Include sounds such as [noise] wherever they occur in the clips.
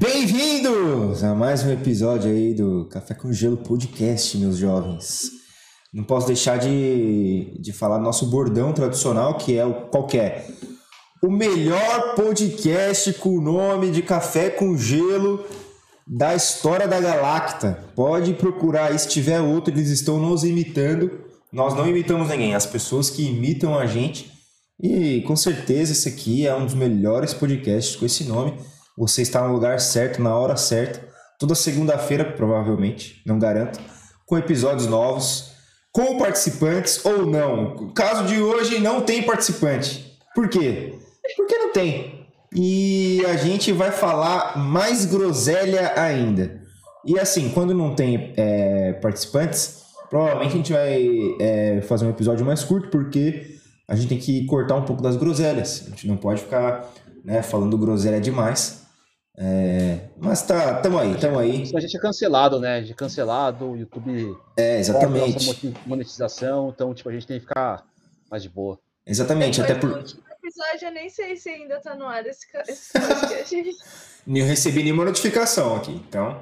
Bem-vindos a mais um episódio aí do Café com Gelo Podcast, meus jovens. Não posso deixar de, de falar nosso bordão tradicional, que é o qualquer. O melhor podcast com o nome de Café com Gelo da história da Galacta. Pode procurar aí, se tiver outro, eles estão nos imitando. Nós não imitamos ninguém, as pessoas que imitam a gente. E com certeza esse aqui é um dos melhores podcasts com esse nome. Você está no lugar certo, na hora certa. Toda segunda-feira, provavelmente, não garanto, com episódios novos, com participantes ou não. No caso de hoje, não tem participante. Por quê? Porque não tem. E a gente vai falar mais groselha ainda. E assim, quando não tem é, participantes, provavelmente a gente vai é, fazer um episódio mais curto, porque a gente tem que cortar um pouco das groselhas. A gente não pode ficar né, falando groselha demais. É, mas tá, tamo aí, tamo aí. A gente é cancelado, né? A gente é cancelado, o YouTube. É, exatamente. Nossa monetização, então, tipo, a gente tem que ficar mais de boa. Exatamente, Depois até por. episódio, eu nem sei se ainda tá no ar esse, ca- esse podcast. [laughs] Não recebi nenhuma notificação aqui, então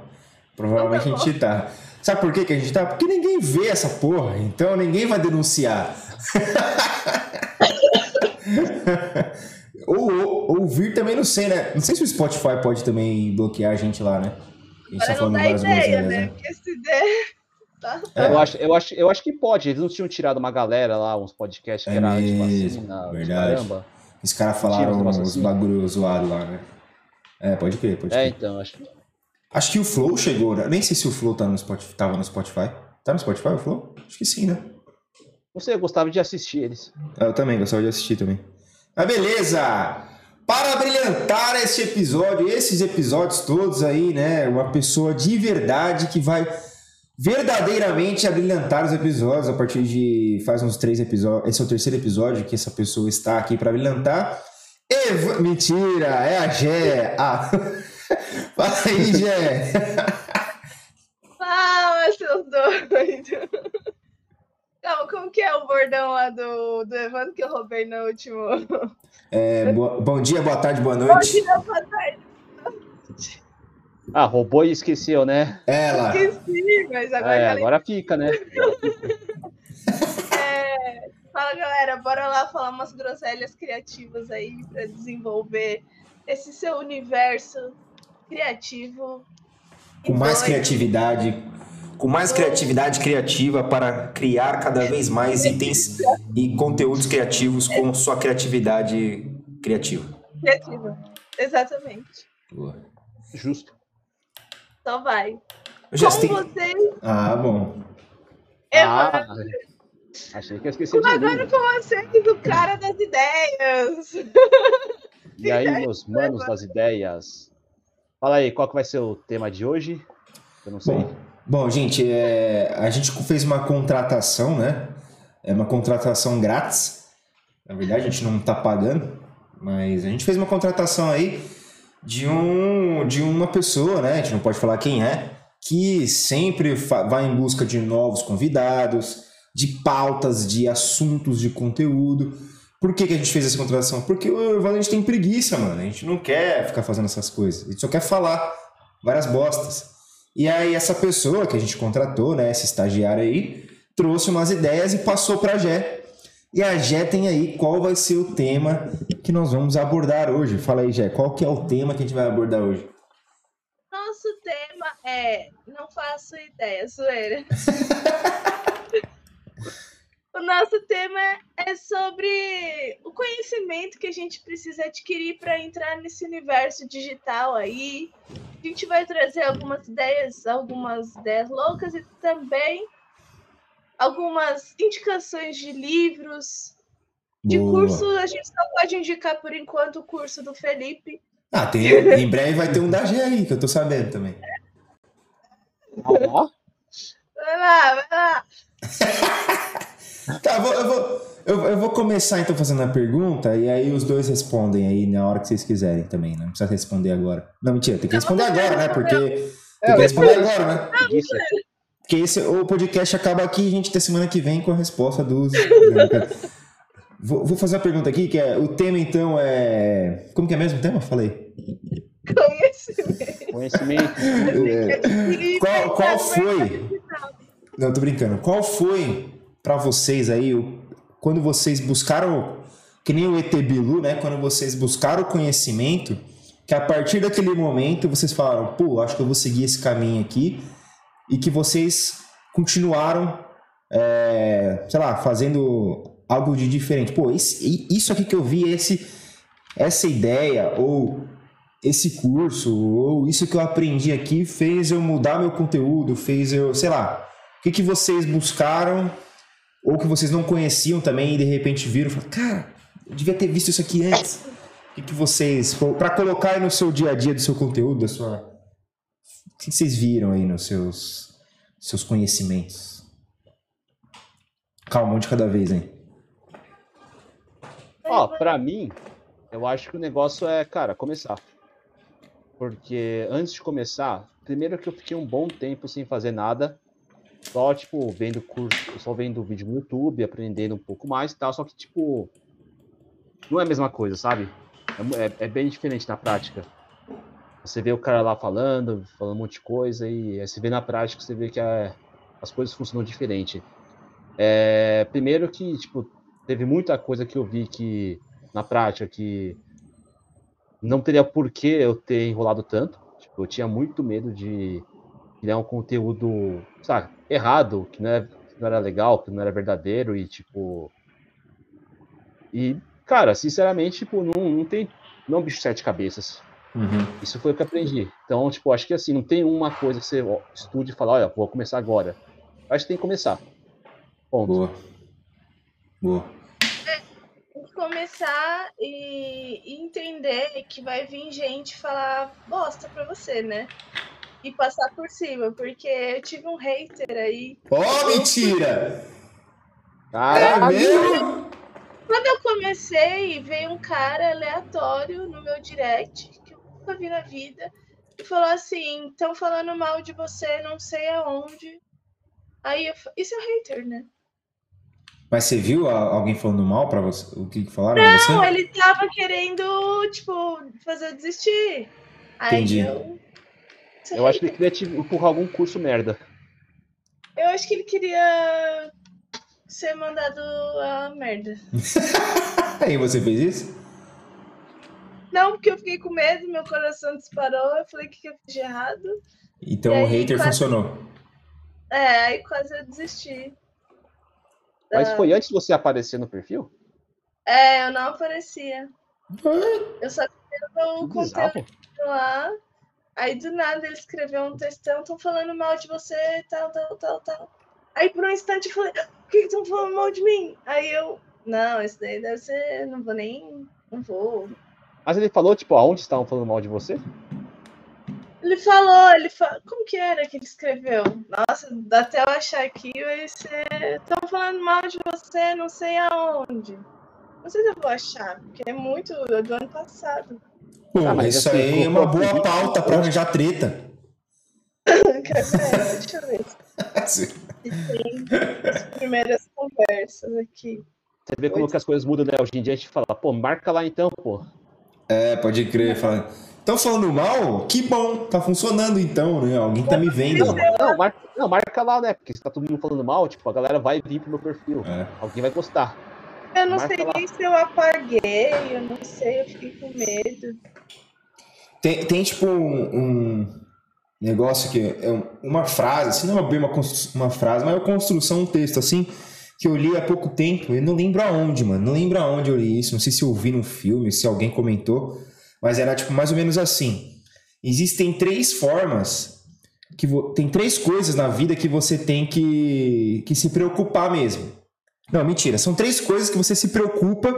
provavelmente a Então tá gente tá. Sabe por que, que a gente tá? Porque ninguém vê essa porra, então ninguém vai denunciar. [laughs] ou, ou ouvir também não sei, né? Não sei se o Spotify pode também bloquear a gente lá, né? A gente tá Agora não dá ideia, groselhas, né? Porque se der. [laughs] Tá. É. Eu, acho, eu, acho, eu acho que pode. Eles não tinham tirado uma galera lá, uns podcasts que É era de mesmo, vacina, de verdade. caramba. Os caras falaram os assim. bagulho zoado lá, né? É, pode crer, pode É, crer. então, acho que. Acho que o Flow chegou, né? Nem sei se o Flow tá no Spotify, tava no Spotify. Tá no Spotify o Flow? Acho que sim, né? Não sei, eu gostava de assistir eles. Eu também, gostava de assistir também. Mas beleza! Para brilhantar esse episódio, esses episódios todos aí, né? Uma pessoa de verdade que vai verdadeiramente abrilhantar os episódios a partir de faz uns três episódios. Esse é o terceiro episódio que essa pessoa está aqui para brilhantar. Eva... Mentira, é a Gé. Ah. [laughs] Fala aí, Gé. Fala, seus doidos! Calma, como que é o bordão lá do, do Evandro que eu roubei no último? É, boa- bom dia, boa tarde, boa Bom noite. dia, boa tarde. Ah, roubou e esqueceu, né? Ela. Esqueci, mas agora É, agora fica, né? [laughs] É, Fala galera, bora lá falar umas groselhas criativas aí para desenvolver esse seu universo criativo. com mais doido. criatividade, com mais criatividade criativa para criar cada vez mais itens e conteúdos criativos com sua criatividade criativa. Criativa. Exatamente. Justo. Então vai. Eu já Com tem... vocês, Ah, bom. Ah, Evandro. achei que eu esqueci de Agora com vocês, o cara das ideias. [laughs] E aí, meus manos das ideias. Fala aí, qual que vai ser o tema de hoje? Eu não sei. Bom, bom gente, é, a gente fez uma contratação, né? É uma contratação grátis. Na verdade, a gente não tá pagando, mas a gente fez uma contratação aí de, um, de uma pessoa, né? A gente não pode falar quem é, que sempre vai em busca de novos convidados, de pautas, de assuntos, de conteúdo. Por que, que a gente fez essa contratação? Porque o gente tem preguiça, mano. A gente não quer ficar fazendo essas coisas. A gente só quer falar várias bostas. E aí essa pessoa que a gente contratou, né, esse estagiário aí, trouxe umas ideias e passou para a Gé. E a Gé tem aí qual vai ser o tema que nós vamos abordar hoje. Fala aí, Gé, qual que é o tema que a gente vai abordar hoje? Nosso tema é. Não faço ideia, zoeira. [laughs] o nosso tema é sobre o conhecimento que a gente precisa adquirir para entrar nesse universo digital aí. A gente vai trazer algumas ideias, algumas ideias loucas e também algumas indicações de livros. De Boa. curso, a gente só pode indicar por enquanto o curso do Felipe. Ah, tem, [laughs] em breve vai ter um da Gé aí, que eu tô sabendo também. Vai lá, vai lá. [laughs] Tá, eu vou, eu, vou, eu, eu vou começar então fazendo a pergunta e aí os dois respondem aí na hora que vocês quiserem também, né? Não precisa responder agora. Não, mentira, tem que responder agora, né? Porque tem que responder agora, né? preguiça. Porque esse, o podcast acaba aqui e a gente tem semana que vem com a resposta dos. [laughs] vou, vou fazer uma pergunta aqui, que é. O tema então é. Como que é mesmo o tema? Falei. Conhecimento. Conhecimento. [laughs] É. Qual, qual foi? Não, tô brincando. Qual foi para vocês aí, quando vocês buscaram, que nem o ET Bilu, né? Quando vocês buscaram conhecimento, que a partir daquele momento vocês falaram, pô, acho que eu vou seguir esse caminho aqui, e que vocês continuaram, é, sei lá, fazendo algo de diferente. Pô, esse, isso aqui que eu vi, esse, essa ideia, ou esse curso, ou isso que eu aprendi aqui fez eu mudar meu conteúdo, fez eu, sei lá, o que, que vocês buscaram ou que vocês não conheciam também e de repente viram e falaram, cara, eu devia ter visto isso aqui antes. O que, que vocês, para colocar aí no seu dia a dia do seu conteúdo, da sua, o que vocês viram aí nos seus, seus conhecimentos? Calma, um de cada vez, hein? Ó, pra mim, eu acho que o negócio é, cara, começar. Porque antes de começar, primeiro que eu fiquei um bom tempo sem fazer nada, só, tipo, vendo curso, só vendo vídeo no YouTube, aprendendo um pouco mais e tal, só que, tipo, não é a mesma coisa, sabe? É, é, é bem diferente na prática. Você vê o cara lá falando, falando um monte de coisa, e aí você vê na prática, você vê que a, as coisas funcionam diferente. É, primeiro que, tipo, teve muita coisa que eu vi que, na prática, que não teria por que eu ter enrolado tanto. Tipo, eu tinha muito medo de criar um conteúdo, sabe, errado, que não era, que não era legal, que não era verdadeiro e, tipo... E, cara, sinceramente, tipo, não, não tem... Não é um bicho de sete cabeças. Uhum. Isso foi o que eu aprendi. Então, tipo, acho que assim, não tem uma coisa que você estude e fala, olha, vou começar agora. Acho que tem que começar. Ponto. Boa. Boa começar e, entender que vai vir gente falar bosta pra você, né? E passar por cima, porque eu tive um hater aí. Oh, mentira! Caralho! É mesmo? Quando eu comecei, veio um cara aleatório no meu direct, que eu nunca vi na vida, e falou assim: estão falando mal de você, não sei aonde. Aí eu isso é hater, né? Mas você viu alguém falando mal para você? O que falaram Não, você? Não, ele tava querendo, tipo, fazer eu desistir. Entendi. Aí eu... eu acho que ele queria te empurrar algum curso merda. Eu acho que ele queria ser mandado a merda. Aí [laughs] você fez isso? Não, porque eu fiquei com medo, meu coração disparou, eu falei o que, que eu fiz de errado. Então o hater quase... funcionou. É, aí quase eu desisti. Mas foi antes de você aparecer no perfil? É, eu não aparecia. Eu só escrevi o conteúdo lá. Aí do nada ele escreveu um textão, estão falando mal de você, tal, tal, tal, tal. Aí por um instante eu falei, por que estão falando mal de mim? Aí eu, não, isso daí deve ser, não vou nem, não vou. Mas ele falou, tipo, aonde estavam falando mal de você? Ele falou, ele falou. Como que era que ele escreveu? Nossa, dá até eu achar aqui, ser. Estão falando mal de você, não sei aonde. Não sei se eu vou achar, porque é muito do ano passado. Pô, ah, mas isso assim, aí é uma boa pauta pra arranjar treta. [laughs] Deixa eu ver. [laughs] Tem as primeiras conversas aqui. Você vê como que as coisas mudam, né? Hoje em dia a gente fala, pô, marca lá então, pô. É, pode crer. Fala. Estão falando mal? Que bom, tá funcionando então, né? Alguém tá me vendo. Não, não, marca, não, marca lá, né? Porque se tá todo mundo falando mal, tipo, a galera vai vir pro meu perfil. É. Alguém vai gostar. Eu não marca sei lá. nem se eu apaguei, eu não sei, eu fiquei com medo. Tem, tem tipo um, um negócio que é uma frase, assim, não é bem uma, uma frase, mas é uma construção, um texto assim, que eu li há pouco tempo, eu não lembro aonde, mano, não lembro aonde eu li isso, não sei se eu vi no filme, se alguém comentou, mas era tipo mais ou menos assim. Existem três formas que tem três coisas na vida que você tem que, que se preocupar mesmo. Não, mentira. São três coisas que você se preocupa,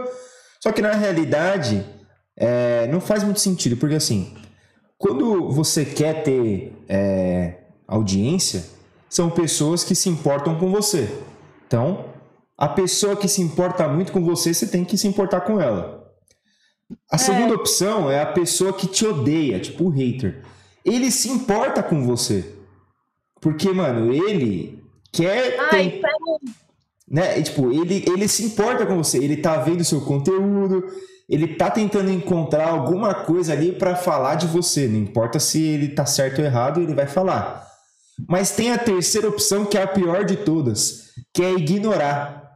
só que na realidade é, não faz muito sentido, porque assim, quando você quer ter é, audiência, são pessoas que se importam com você. Então, a pessoa que se importa muito com você, você tem que se importar com ela. A é. segunda opção é a pessoa que te odeia, tipo o hater. Ele se importa com você. Porque, mano, ele quer. Ai, ter... né? E, tipo, ele, ele se importa com você. Ele tá vendo seu conteúdo. Ele tá tentando encontrar alguma coisa ali para falar de você. Não importa se ele tá certo ou errado, ele vai falar. Mas tem a terceira opção, que é a pior de todas, que é ignorar.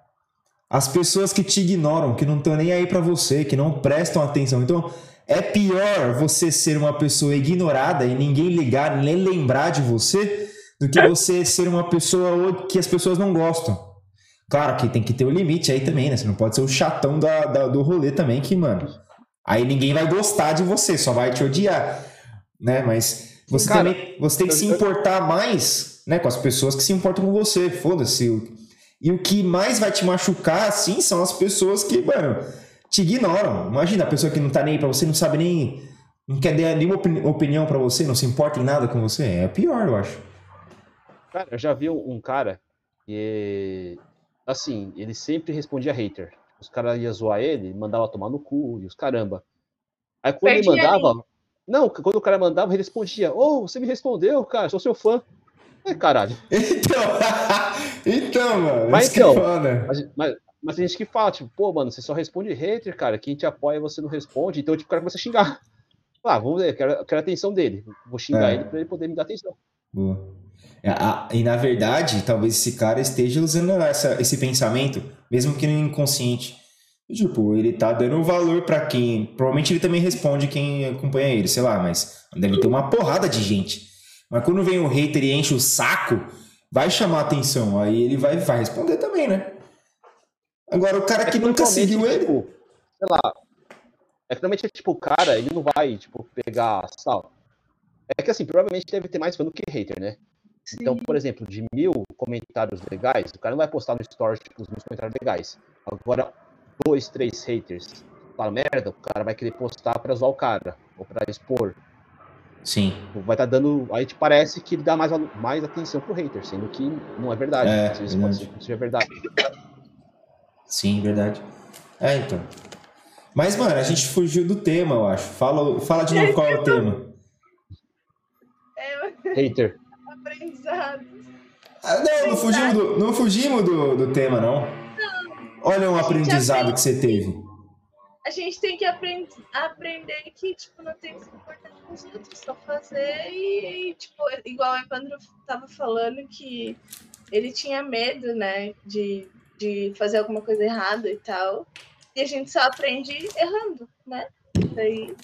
As pessoas que te ignoram, que não estão nem aí para você, que não prestam atenção. Então, é pior você ser uma pessoa ignorada e ninguém ligar, nem lembrar de você, do que você ser uma pessoa que as pessoas não gostam. Claro que tem que ter o um limite aí também, né? Você não pode ser o chatão da, da, do rolê também, que, mano. Aí ninguém vai gostar de você, só vai te odiar. Né? Mas você Cara, também você tem que se importar mais né, com as pessoas que se importam com você. Foda-se. E o que mais vai te machucar, assim, são as pessoas que, mano, te ignoram. Imagina a pessoa que não tá nem aí pra você, não sabe nem. Não quer dar nenhuma opinião para você, não se importa em nada com você. É pior, eu acho. Cara, eu já vi um cara que assim, ele sempre respondia hater. Os caras iam zoar ele, mandava tomar no cu e os caramba. Aí quando ele mandava. Não, quando o cara mandava, ele respondia: Ô, oh, você me respondeu, cara, sou seu fã. É caralho. [laughs] Então, [laughs] então mano. Mas então, mas, mas, mas tem gente que fala, tipo, pô, mano, você só responde hater, cara. Quem te apoia você não responde. Então, tipo, o cara começa a xingar. Ah, vamos ver, quero, quero a atenção dele. Vou xingar é. ele pra ele poder me dar atenção. Boa. É, e na verdade, talvez esse cara esteja usando essa, esse pensamento, mesmo que no inconsciente. Tipo, ele tá dando valor para quem. Provavelmente ele também responde quem acompanha ele, sei lá, mas deve ter uma porrada de gente. Mas quando vem o hater e enche o saco, vai chamar atenção. Aí ele vai, vai responder também, né? Agora, o cara é que, que nunca seguiu ele. Tipo, sei lá. É que normalmente, tipo, o cara, ele não vai, tipo, pegar sal. É que assim, provavelmente deve ter mais fã do que hater, né? Sim. Então, por exemplo, de mil comentários legais, o cara não vai postar no story tipo, os mil comentários legais. Agora, dois, três haters fala merda, o cara vai querer postar pra zoar o cara, ou pra expor. Sim. Vai estar tá dando. Aí te parece que ele dá mais, mais atenção pro hater, sendo que não é verdade. É, Às vezes pode ser que seja verdade. Sim, verdade. É, então. Mas, mano, a gente fugiu do tema, eu acho. Fala, fala de [laughs] novo qual é o tema. É, hater aprendizados. Ah, não, não fugimos, do, não fugimos do, do tema, não. não. Olha um aprendizado aprende... que você teve. A gente tem que aprend... aprender que, tipo, não tem que se importar com os outros, só fazer e, tipo, igual o Evandro tava falando que ele tinha medo, né, de, de fazer alguma coisa errada e tal. E a gente só aprende errando, né? Daí...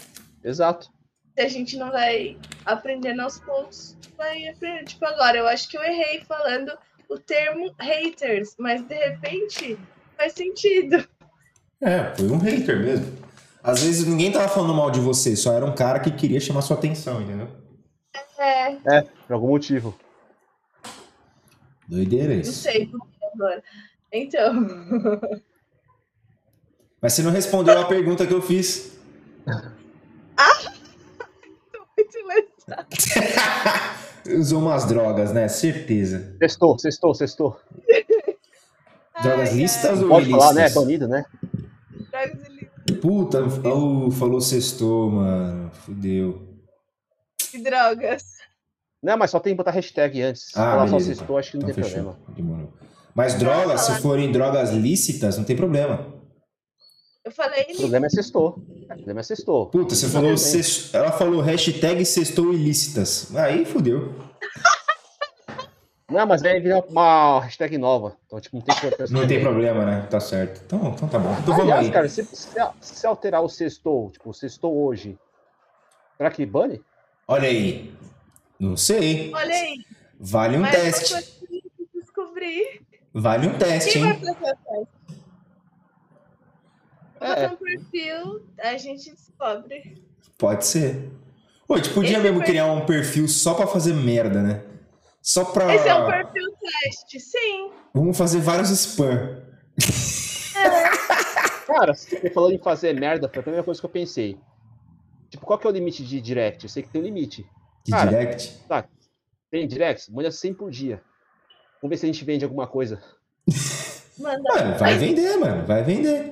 Exato se a gente não vai aprendendo aos poucos, vai aprender. Tipo, agora, eu acho que eu errei falando o termo haters, mas de repente faz sentido. É, foi um hater mesmo. Às vezes ninguém tava falando mal de você, só era um cara que queria chamar sua atenção, entendeu? É. É, por algum motivo. Doideira isso. Não sei por que agora. Então. Mas você não respondeu a pergunta que eu fiz. Ah! [laughs] Usou umas drogas, né? Certeza. Sextou, sextou, sextou. [laughs] Drogas listas ou Pode ilícitas? falar, né? Banido, né? Puta, oh, falou sextou, mano. Fudeu. Que drogas. Não, mas só tem que botar hashtag antes. Se ah, falar beleza, só sextou, acho que não então tem fechou. problema. Demorou. Mas drogas, se forem drogas lícitas, não tem problema. Eu falei. O problema é sextou. O problema é sextou. Puta, você falou. Sexto, ela falou hashtag sextou ilícitas. Aí fudeu. Não, mas aí vira uma hashtag nova. Então, tipo, não tem importância. [laughs] Não tem problema, né? Tá certo. Então, então tá bom. Então Aliás, vamos aí. cara, se, se, alterar o sextou, tipo, o sextou hoje, será que bane? Olha aí. Não sei. Olha aí. Vale um mas teste. Descobrir. Vale um teste, Quem hein? Vai fazer o teste? É. Bota um perfil, a gente descobre. Pode ser. Pô, a gente podia Esse mesmo perfil... criar um perfil só pra fazer merda, né? Só pra. Esse é um perfil teste, sim. Vamos fazer vários spam. É. Cara, você falou em fazer merda, foi a primeira coisa que eu pensei. Tipo, qual que é o limite de direct? Eu sei que tem um limite. De Cara, direct? Tá. Tem direct? Manda 100 por dia. Vamos ver se a gente vende alguma coisa. Manda. Mano, vai vender, mano. Vai vender.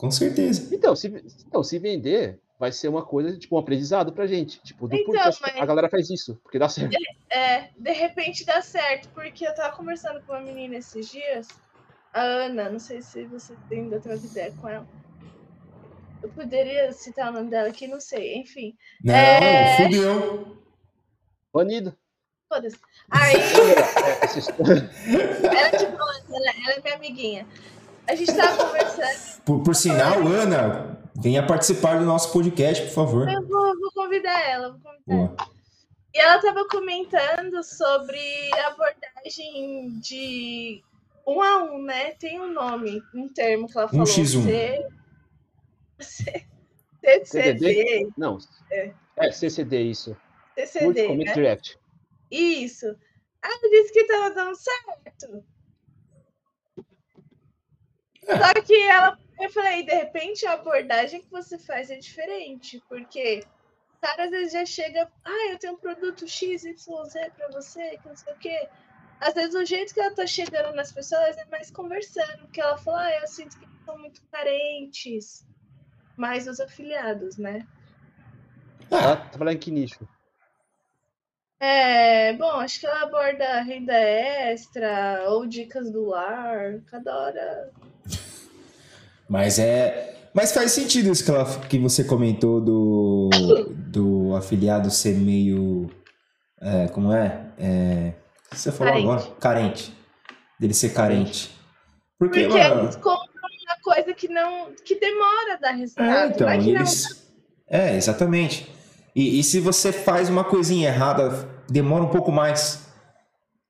Com certeza. Então, se, então, se vender, vai ser uma coisa, tipo, um aprendizado pra gente. Tipo, do então, mas... a galera faz isso, porque dá certo. É, de repente dá certo, porque eu tava conversando com uma menina esses dias, a Ana, não sei se você ainda troca ideia com ela. Eu poderia citar o nome dela aqui, não sei, enfim. Não, É. fudeu. Banido. Foda-se. Aí, É, ela, tipo, ela, ela é minha amiguinha. A gente tava conversando, Por, por sinal, Ana, venha participar do nosso podcast, por favor. eu vou, vou convidar ela, vou convidar ela. E ela tava comentando sobre abordagem de um a um, né? Tem um nome, um termo que ela falou. 1x1. C... C... CCD, Não. É. É, CCD, isso. CCD, Multi Commit né? Direct. Isso. Ela disse que tava dando certo. Só que ela, eu falei, de repente a abordagem que você faz é diferente, porque o cara às vezes já chega, ah, eu tenho um produto XYZ pra você, que não sei o quê. Às vezes o jeito que ela tá chegando nas pessoas é mais conversando, porque ela fala, ah, eu sinto que são muito carentes. Mais os afiliados, né? Ela trabalha em que nicho? É, bom, acho que ela aborda renda extra ou dicas do lar, cada hora. Mas é. Mas faz sentido isso que, ela, que você comentou do, do afiliado ser meio. é, como é? É, o que você falou Carente. agora? Carente. Dele ser carente. Porque, Porque mano. eles compram uma coisa que não. que demora a dar resultado. É, então, não é que e não. eles. É, exatamente. E, e se você faz uma coisinha errada, demora um pouco mais.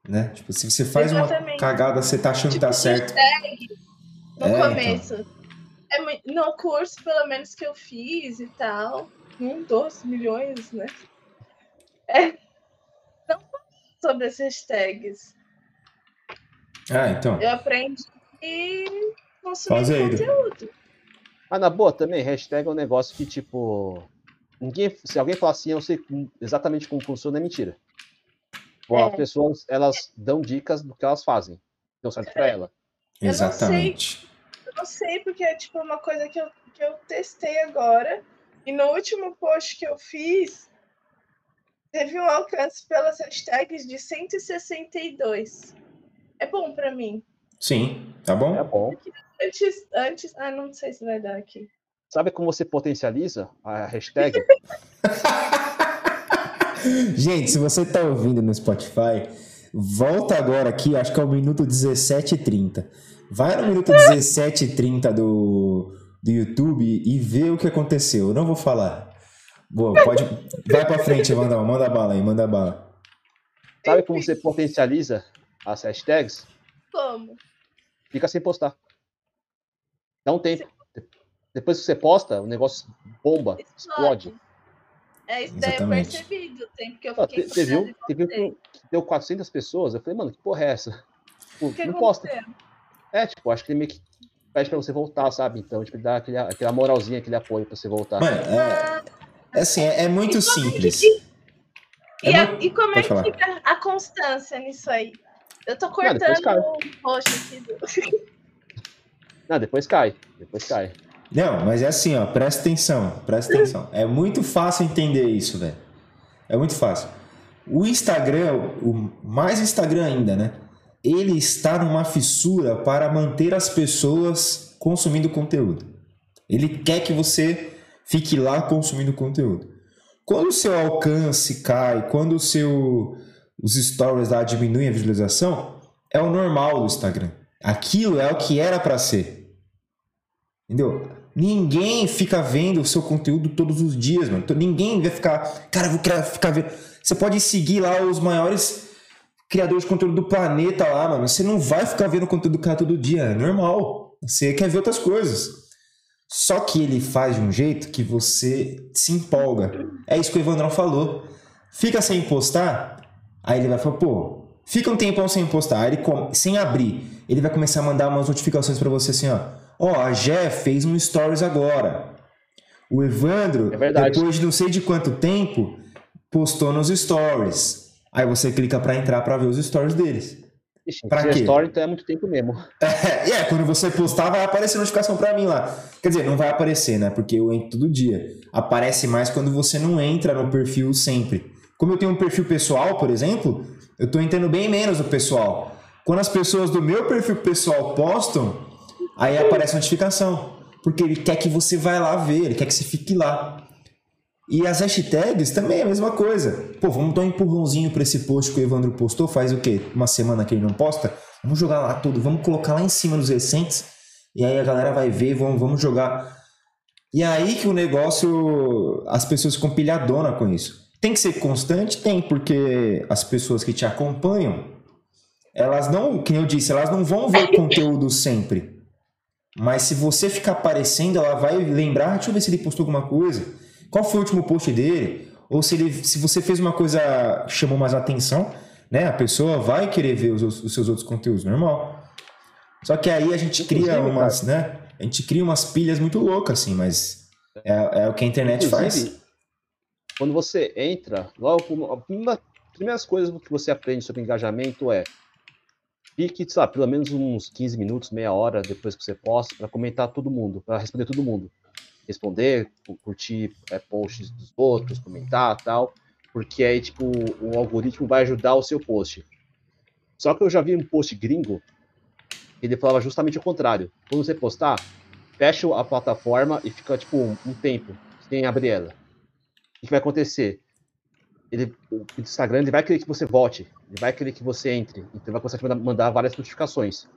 Né? Tipo, se você faz uma Exatamente. cagada, você tá achando que tá Tipo, certo. No É, então. É no curso, pelo menos, que eu fiz e tal. Um dos milhões, né? É. Não falo sobre as hashtags. Ah, então. Eu aprendi consumir Faz aí, conteúdo. Ah, na boa também, hashtag é um negócio que, tipo. Ninguém, se alguém falar assim, eu sei exatamente como funciona, é mentira. É. As pessoas, elas dão dicas do que elas fazem. Deu certo pra ela. Eu não sei. Exatamente. Eu não sei, porque é tipo uma coisa que eu, que eu testei agora. E no último post que eu fiz, teve um alcance pelas hashtags de 162. É bom pra mim. Sim, tá bom? É bom. Antes, antes. Ah, não sei se vai dar aqui. Sabe como você potencializa a hashtag? [laughs] Gente, se você tá ouvindo no Spotify, volta agora aqui, acho que é o minuto 17 e 30. Vai no minuto 17 e 30 do, do YouTube e vê o que aconteceu. Eu não vou falar. Boa, pode. Vai pra frente, Vandal. Manda bala aí, manda bala. Sabe como você potencializa as hashtags? Como? Fica sem postar. Dá um tempo. De- Depois que você posta, o negócio bomba, explode. É isso daí eu Exatamente. percebi do tempo que eu Ah, fiquei te- Você viu? um postei. que deu 400 pessoas. Eu falei, mano, que porra é essa? O que não posta. É, tipo, acho que ele meio que pede pra você voltar, sabe? Então, tipo, ele dá aquele, aquela moralzinha, aquele apoio pra você voltar. Mano, é, é assim, é, é muito simples. E, É a- muito- e como é pode que falar. fica a constância nisso aí? Eu tô depois cortando cai. o post aqui do. [laughs] Não, depois cai. Depois cai. Não, mas é assim, ó, presta atenção, presta atenção. É muito fácil entender isso, velho. É muito fácil. O Instagram, o mais Instagram ainda, né? Ele está numa fissura para manter as pessoas consumindo conteúdo. Ele quer que você fique lá consumindo conteúdo. Quando o seu alcance cai, quando o seu os stories lá diminuem a visualização, é o normal do Instagram. Aquilo é o que era para ser. Entendeu? Ninguém fica vendo o seu conteúdo todos os dias, mano. Ninguém vai ficar. Cara, vou ficar vendo. Você pode seguir lá os maiores criadores de conteúdo do planeta lá, mano. Você não vai ficar vendo o conteúdo do cara todo dia. É normal. Você quer ver outras coisas. Só que ele faz de um jeito que você se empolga. É isso que o Evandrão falou. Fica sem postar, aí ele vai falar, pô, fica um tempão sem postar, aí ele sem abrir, ele vai começar a mandar umas notificações pra você assim, ó. Ó, a Jé fez um stories agora. O Evandro, É depois de não sei de quanto tempo, postou nos stories. Aí você clica pra entrar pra ver os stories deles. Pra se quê? é story, então é muito tempo mesmo. [laughs] É, e é, quando você postar, vai aparecer notificação pra mim lá. Quer dizer, não vai aparecer, né? Porque eu entro todo dia. Aparece mais quando você não entra no perfil sempre. Como eu tenho um perfil pessoal, por exemplo, eu tô entrando bem menos no pessoal. Quando as pessoas do meu perfil pessoal postam, aí aparece notificação. porque ele quer que você vá lá ver, ele quer que você fique lá. E as hashtags também é a mesma coisa. Pô, vamos dar um empurrãozinho para esse post que o Evandro postou, faz o quê? Uma semana que ele não posta? Vamos jogar lá tudo, vamos colocar lá em cima dos recentes, e aí a galera vai ver, vamos, vamos jogar. E aí que o negócio, as pessoas ficam pilhadona com isso. Tem que ser constante? Tem, porque as pessoas que te acompanham, elas não, como eu disse, elas não vão ver conteúdo sempre. Mas se você ficar aparecendo, ela vai lembrar, deixa eu ver se ele postou alguma coisa. Qual foi o último post dele? Ou se, ele, se você fez uma coisa que chamou mais atenção, né? A pessoa vai querer ver os, os seus outros conteúdos, normal. Só que aí a gente cria Inclusive, umas, né? A gente cria umas pilhas muito loucas, assim, mas é, é o que a internet Inclusive, faz. Quando você entra, logo, uma das primeiras coisas que você aprende sobre engajamento é fique, sei lá, pelo menos uns 15 minutos, meia hora depois que você posta, para comentar todo mundo, para responder todo mundo. Responder, cu- curtir é, posts dos outros, comentar tal, porque aí, tipo, o algoritmo vai ajudar o seu post. Só que eu já vi um post gringo, que ele falava justamente o contrário. Quando você postar, fecha a plataforma e fica, tipo, um, um tempo sem abrir ela. O que vai acontecer? Ele, o Instagram ele vai querer que você volte, ele vai querer que você entre, então vai começar a mandar várias notificações.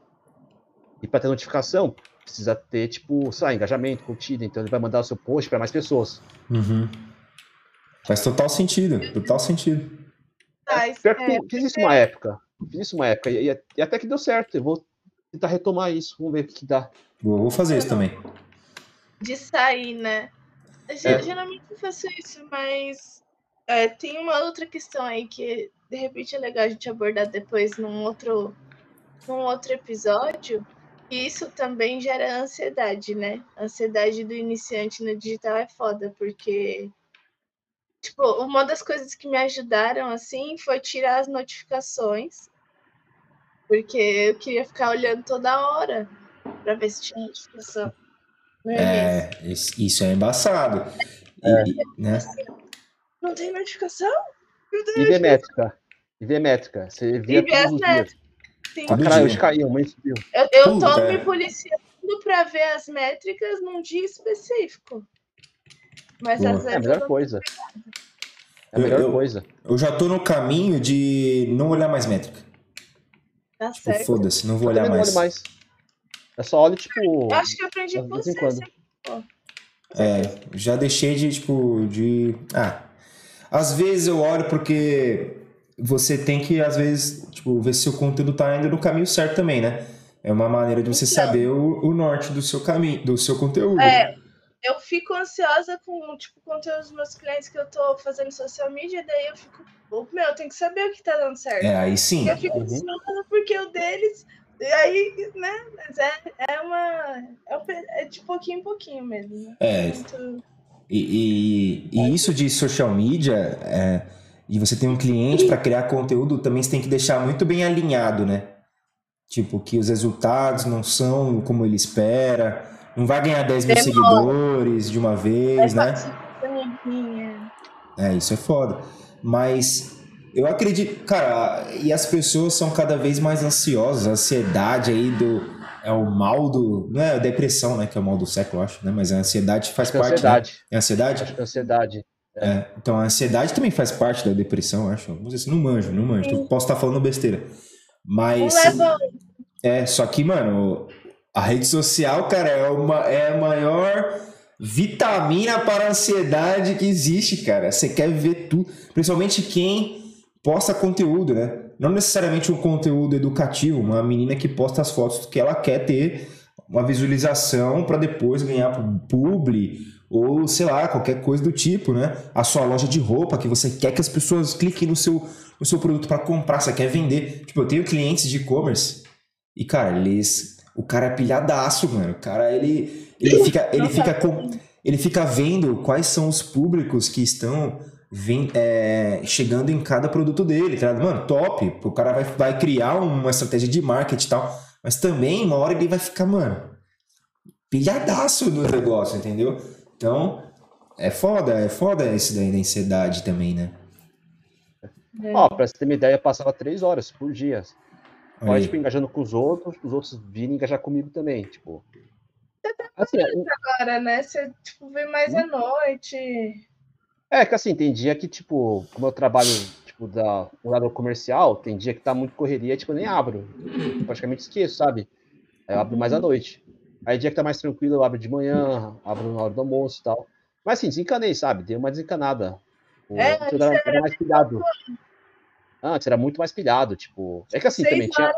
E para ter notificação, precisa ter, tipo, sei lá, engajamento, curtida, então ele vai mandar o seu post para mais pessoas. Uhum. Faz total sentido, total sentido. Pior que é, eu fiz isso uma época, fiz isso uma época, e, e até que deu certo, eu vou tentar retomar isso, vamos ver o que, que dá. Vou, vou fazer isso também. de sair, né? Eu, É. Geralmente eu faço isso, mas é, tem uma outra questão aí que de repente é legal a gente abordar depois num outro, num outro episódio. E isso também gera ansiedade, né? A ansiedade do iniciante no digital é foda, porque tipo, uma das coisas que me ajudaram assim foi tirar as notificações. Porque eu queria ficar olhando toda hora pra ver se tinha notificação. No início. É, isso isso é embaçado. E- né? Não tem notificação? Não tem E ver métrica, e ver métrica, você via E todos os dias. Sim. Ah, caralho, hoje caiu, mas subiu. Eu, eu tô Puta, me é. policiando pra ver as métricas num dia específico. Mas Boa. às É a vezes eu melhor não coisa. É a Eu- melhor eu- coisa. Eu já tô no caminho de não olhar mais métrica. tá Tipo, certo. foda-se, não vou Eu olhar também não mais. mais. É só olho, tipo. Eu acho que eu aprendi com você. quando. assim. É, já deixei de, tipo, de. Ah. Às vezes eu olho porque você tem que, às vezes, tipo, ver se o conteúdo tá indo no caminho certo também, né? É uma maneira de você Então. saber o, o norte do seu caminho, do seu conteúdo. É, eu fico ansiosa com tipo, o conteúdo dos meus clientes que eu tô fazendo social media, daí eu fico, "Pô, meu, eu tenho que saber o que tá dando certo. É, aí sim. Eu fico Uhum. ansiosa porque o deles. E aí, né? Mas é, é uma. É, é de pouquinho em pouquinho mesmo. Né? É, Muito- E, e- e isso de social media, é, e você tem um cliente para criar conteúdo, também você tem que deixar muito bem alinhado, né? Tipo, que os resultados não são como ele espera, não vai ganhar 10 mil Demora. seguidores de uma vez, né? Bonitinha. É, isso é foda. Mas eu acredito, cara, e as pessoas são cada vez mais ansiosas, a ansiedade aí do. É o mal do. Não é a depressão, né? Que é o mal do século, eu acho, né? Mas a ansiedade faz é parte. ansiedade. Né? É ansiedade? Acho que é ansiedade. É, então a ansiedade também faz parte da depressão, acho. Vamos dizer assim, não manjo, não manjo. Sim. Posso estar falando besteira. Mas. leva É, só que, mano, a rede social, cara, é, uma, é a maior vitamina para a ansiedade que existe, cara. Você quer ver tudo. Principalmente quem posta conteúdo, né? Não necessariamente um conteúdo educativo, uma menina que posta as fotos que ela quer ter uma visualização para depois ganhar publi ou sei lá, qualquer coisa do tipo, né? A sua loja de roupa que você quer que as pessoas cliquem no seu, no seu produto para comprar, você quer vender. Tipo, eu tenho clientes de e-commerce e, cara, eles. O cara é pilhadaço, mano. O cara, ele. Ele fica, ele fica, com, ele fica vendo quais são os públicos que estão vem, é, chegando em cada produto dele, tá ligado? Mano, top. O cara vai, vai criar uma estratégia de marketing e tal. Mas também, uma hora ele vai ficar, mano, pilhadaço do negócio, entendeu? Então, é foda, é foda esse daí da ansiedade também, né? Ó, pra você ter uma ideia, eu passava três horas por dia. Olha aí. tipo, engajando com os outros, os outros virem engajar comigo também. Tipo, tá Assim, é, agora, né? Você tipo, vê mais à noite. é que assim, tem dia que, tipo, como eu trabalho, tipo, da o lado comercial, tem dia que tá muito correria, tipo, eu nem abro. Praticamente esqueço, sabe? Aí eu abro mais à noite. Aí dia que tá mais tranquilo, eu abro de manhã, abro na hora do almoço e tal. Mas assim, desencanei, sabe? Dei uma desencanada. O- É, antes era, era mais pilhado. Antes era muito mais pilhado, tipo. É que assim, Seis também tinha.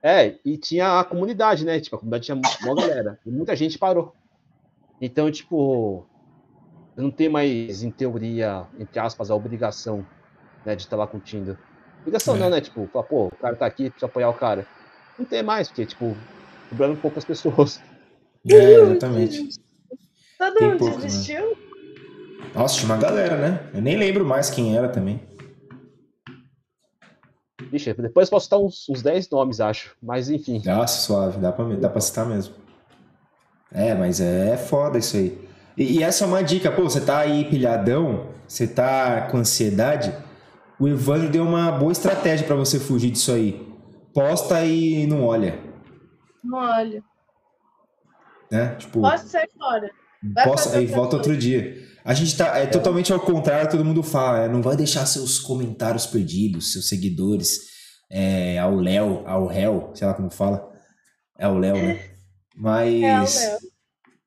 É, e tinha a comunidade, né? Tipo, a comunidade tinha uma galera. E muita gente parou. Então, tipo, eu não tenho mais, em teoria, entre aspas, a obrigação né, de estar lá curtindo. Obrigação É. não, né? Tipo, falar, pô, o cara tá aqui, precisa apoiar o cara. Não tem mais, porque, tipo, cobrando poucas pessoas. É, exatamente. Todo Tem mundo pouco, né? desistiu? Nossa, tinha uma galera, né? Eu nem lembro mais quem era também. Vixe, depois posso citar uns, uns 10 nomes, acho. Mas, enfim. Nossa, suave, dá pra, dá pra citar mesmo. É, mas é foda isso aí. E, e essa é uma dica, pô, você tá aí pilhadão, você tá com ansiedade, o Evandro deu uma boa estratégia pra você fugir disso aí. Posta e não olha, Não olha. né? Tipo, Posso sair fora. vai fazer aí volta outro dia. A gente tá, é totalmente ao contrário, todo mundo fala, né? não vai deixar seus comentários perdidos, seus seguidores, é, ao Léo, ao réu, sei lá como fala. É o Léo, né? Mas. [laughs]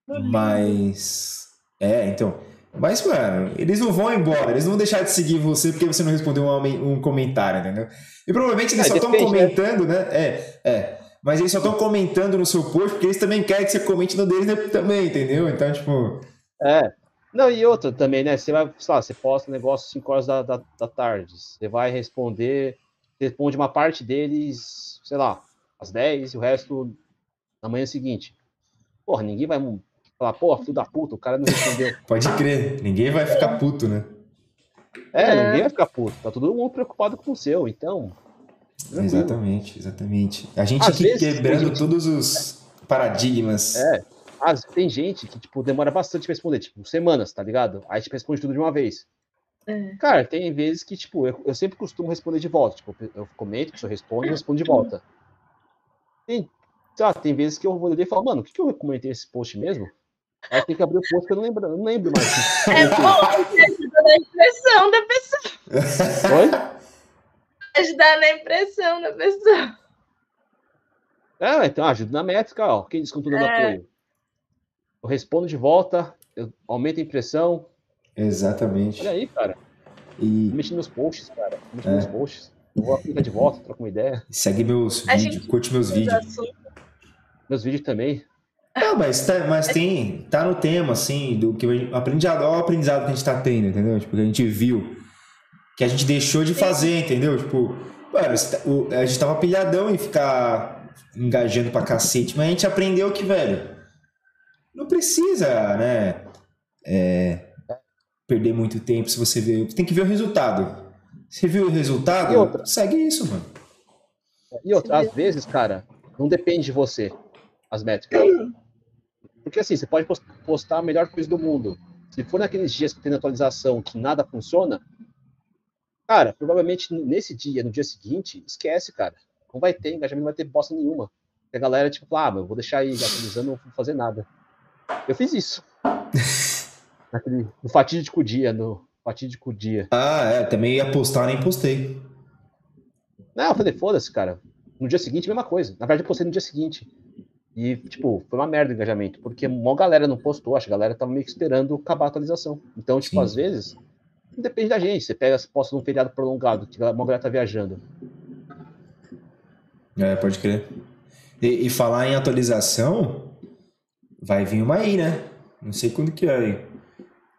É, o Léo. Mas. É, então. Mas, mano, eles não vão embora, eles não vão deixar de seguir você porque você não respondeu um, um comentário, entendeu? E provavelmente eles Ah, só estão né? comentando, né? É, é. Mas eles só estão comentando no seu post porque eles também querem que você comente no deles também, entendeu? Então, tipo. É. Não, e outra também, né? Você vai, sei lá, você posta um negócio 5 horas da, da, da tarde. Você vai responder, você responde uma parte deles, sei lá, às 10 e o resto na manhã seguinte. Porra, ninguém vai falar, porra, filho da puta, o cara não respondeu. [laughs] Pode crer, ninguém vai ficar puto, né? É, É. ninguém vai ficar puto. Tá todo mundo preocupado com o seu, então. Tranquilo. Exatamente, exatamente. A gente Às aqui quebrando gente- todos os paradigmas. É. Tem gente que, tipo, demora bastante pra responder, tipo, semanas, tá ligado? Aí, tipo, responde tudo de uma vez. É. Cara, tem vezes que, tipo, eu, eu sempre costumo responder de volta. Tipo, eu comento, a pessoa responde e respondo de volta. Tem, lá, tem vezes que eu vou ler e falo, mano, o que, que eu comentei esse post mesmo? Aí tem que abrir o post que eu não lembro, eu não lembro mais. É bom porque ajuda na impressão da pessoa. Oi? Ajudar na impressão da pessoa. É, então ajuda na métrica, ó. Quem diz tô dando É. apoio? Eu respondo de volta, eu aumento a impressão. Exatamente. Olha aí, cara. E Mexendo nos posts, cara. Mexendo É. nos posts. Eu vou aplicar de volta, troco uma ideia. segue meus A vídeos, curte meus Os vídeos. assuntos. Meus vídeos também. Não, mas, tá, mas tem, tá no tema, assim, do que a gente- aprendizado, olha o aprendizado que a gente tá tendo, entendeu? Tipo, que a gente viu, que a gente deixou de fazer, entendeu? Tipo, mano, tá- a gente tava pilhadão em ficar engajando pra cacete, mas a gente aprendeu que, velho, não precisa, né, é, perder muito tempo se você ver, tem que ver o resultado. Você viu o resultado? Outra? Segue isso, mano. E outra, às vezes, cara, não depende de você, as métricas. Porque assim, você pode pos- postar a melhor coisa do mundo. Se for naqueles dias que tem atualização que nada funciona, cara, provavelmente nesse dia, no dia seguinte, esquece, cara. Não vai ter engajamento, não vai ter bosta nenhuma. Porque a galera, tipo, fala, ah, eu vou deixar aí atualizando, não vou fazer nada. Eu fiz isso. [laughs] Naquele, no fatídico dia, no fatídico dia. Ah, é, também ia postar, nem postei. Não, eu falei, foda-se, cara. No dia seguinte, mesma coisa. Na verdade, eu postei no dia seguinte. E, tipo, foi uma merda o engajamento, porque uma galera não postou, acho que a galera tava meio que esperando acabar a atualização. Então, tipo, Sim. às vezes, depende da gente. Você pega, posta num feriado prolongado, que uma galera tá viajando. É, pode crer. E, e falar em atualização, vai vir uma aí, né? Não sei quando que é aí.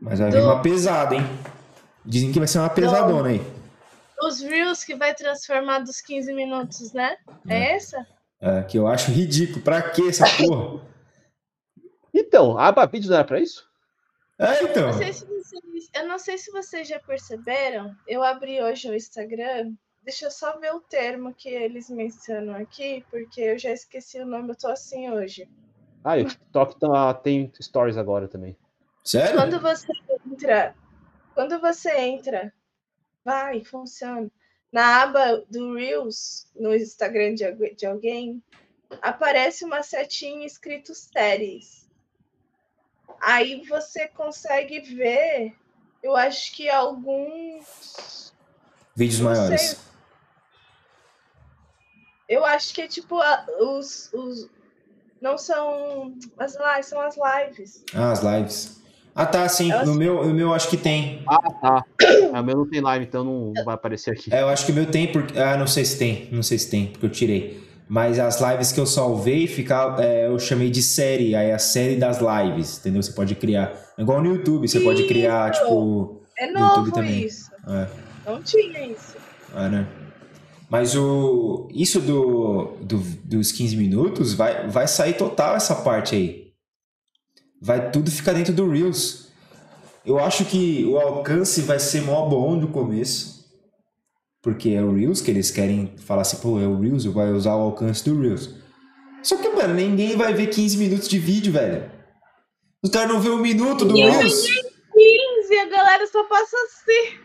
Mas vai vir uma pesada, hein? Dizem que vai ser uma pesadona aí. Os Reels que vai transformar dos 15 minutos, né? É essa? É, que eu acho ridículo. Pra que essa porra? Então, a aba vídeo não era pra isso? É, então. Não sei se vocês, eu não sei se vocês já perceberam. Eu abri hoje o Instagram. Deixa eu só ver o termo que eles mencionam aqui, porque eu já esqueci o nome, eu tô assim hoje. Ah, e o TikTok tá, tem stories agora também. Sério? Quando você entra, quando você entra, vai, funciona. Na aba do Reels, no Instagram de, de alguém, aparece uma setinha escrito séries. Aí você consegue ver, eu acho que alguns. Vídeos não maiores. sei. Eu acho que é tipo os, os. Não são as lives, são as lives. Ah, as lives. Ah, tá, sim. Elas- No meu, no meu acho que tem. Ah, tá. [coughs] Ah, o meu não tem live, então não vai aparecer aqui. É, eu acho que o meu tem, porque. Ah, não sei se tem. Não sei se tem, porque eu tirei. Mas as lives que eu salvei, fica, é, eu chamei de série. Aí é a série das lives, entendeu? Você pode criar. É igual no YouTube, você pode criar, Isso! tipo. É No YouTube novo também. isso. É, Não tinha isso. é, né? Mas o. Isso do, do- dos 15 minutos vai, vai sair total essa parte aí. Vai tudo ficar dentro do Reels. Eu acho que o alcance vai ser mó bom no começo. Porque é o Reels que eles querem falar assim, pô, é o Reels, vai usar o alcance do Reels. Só que, mano, ninguém vai ver 15 minutos de vídeo, velho. Os caras não vê um minuto do Ninguém Reels. 15, a galera só passa assim.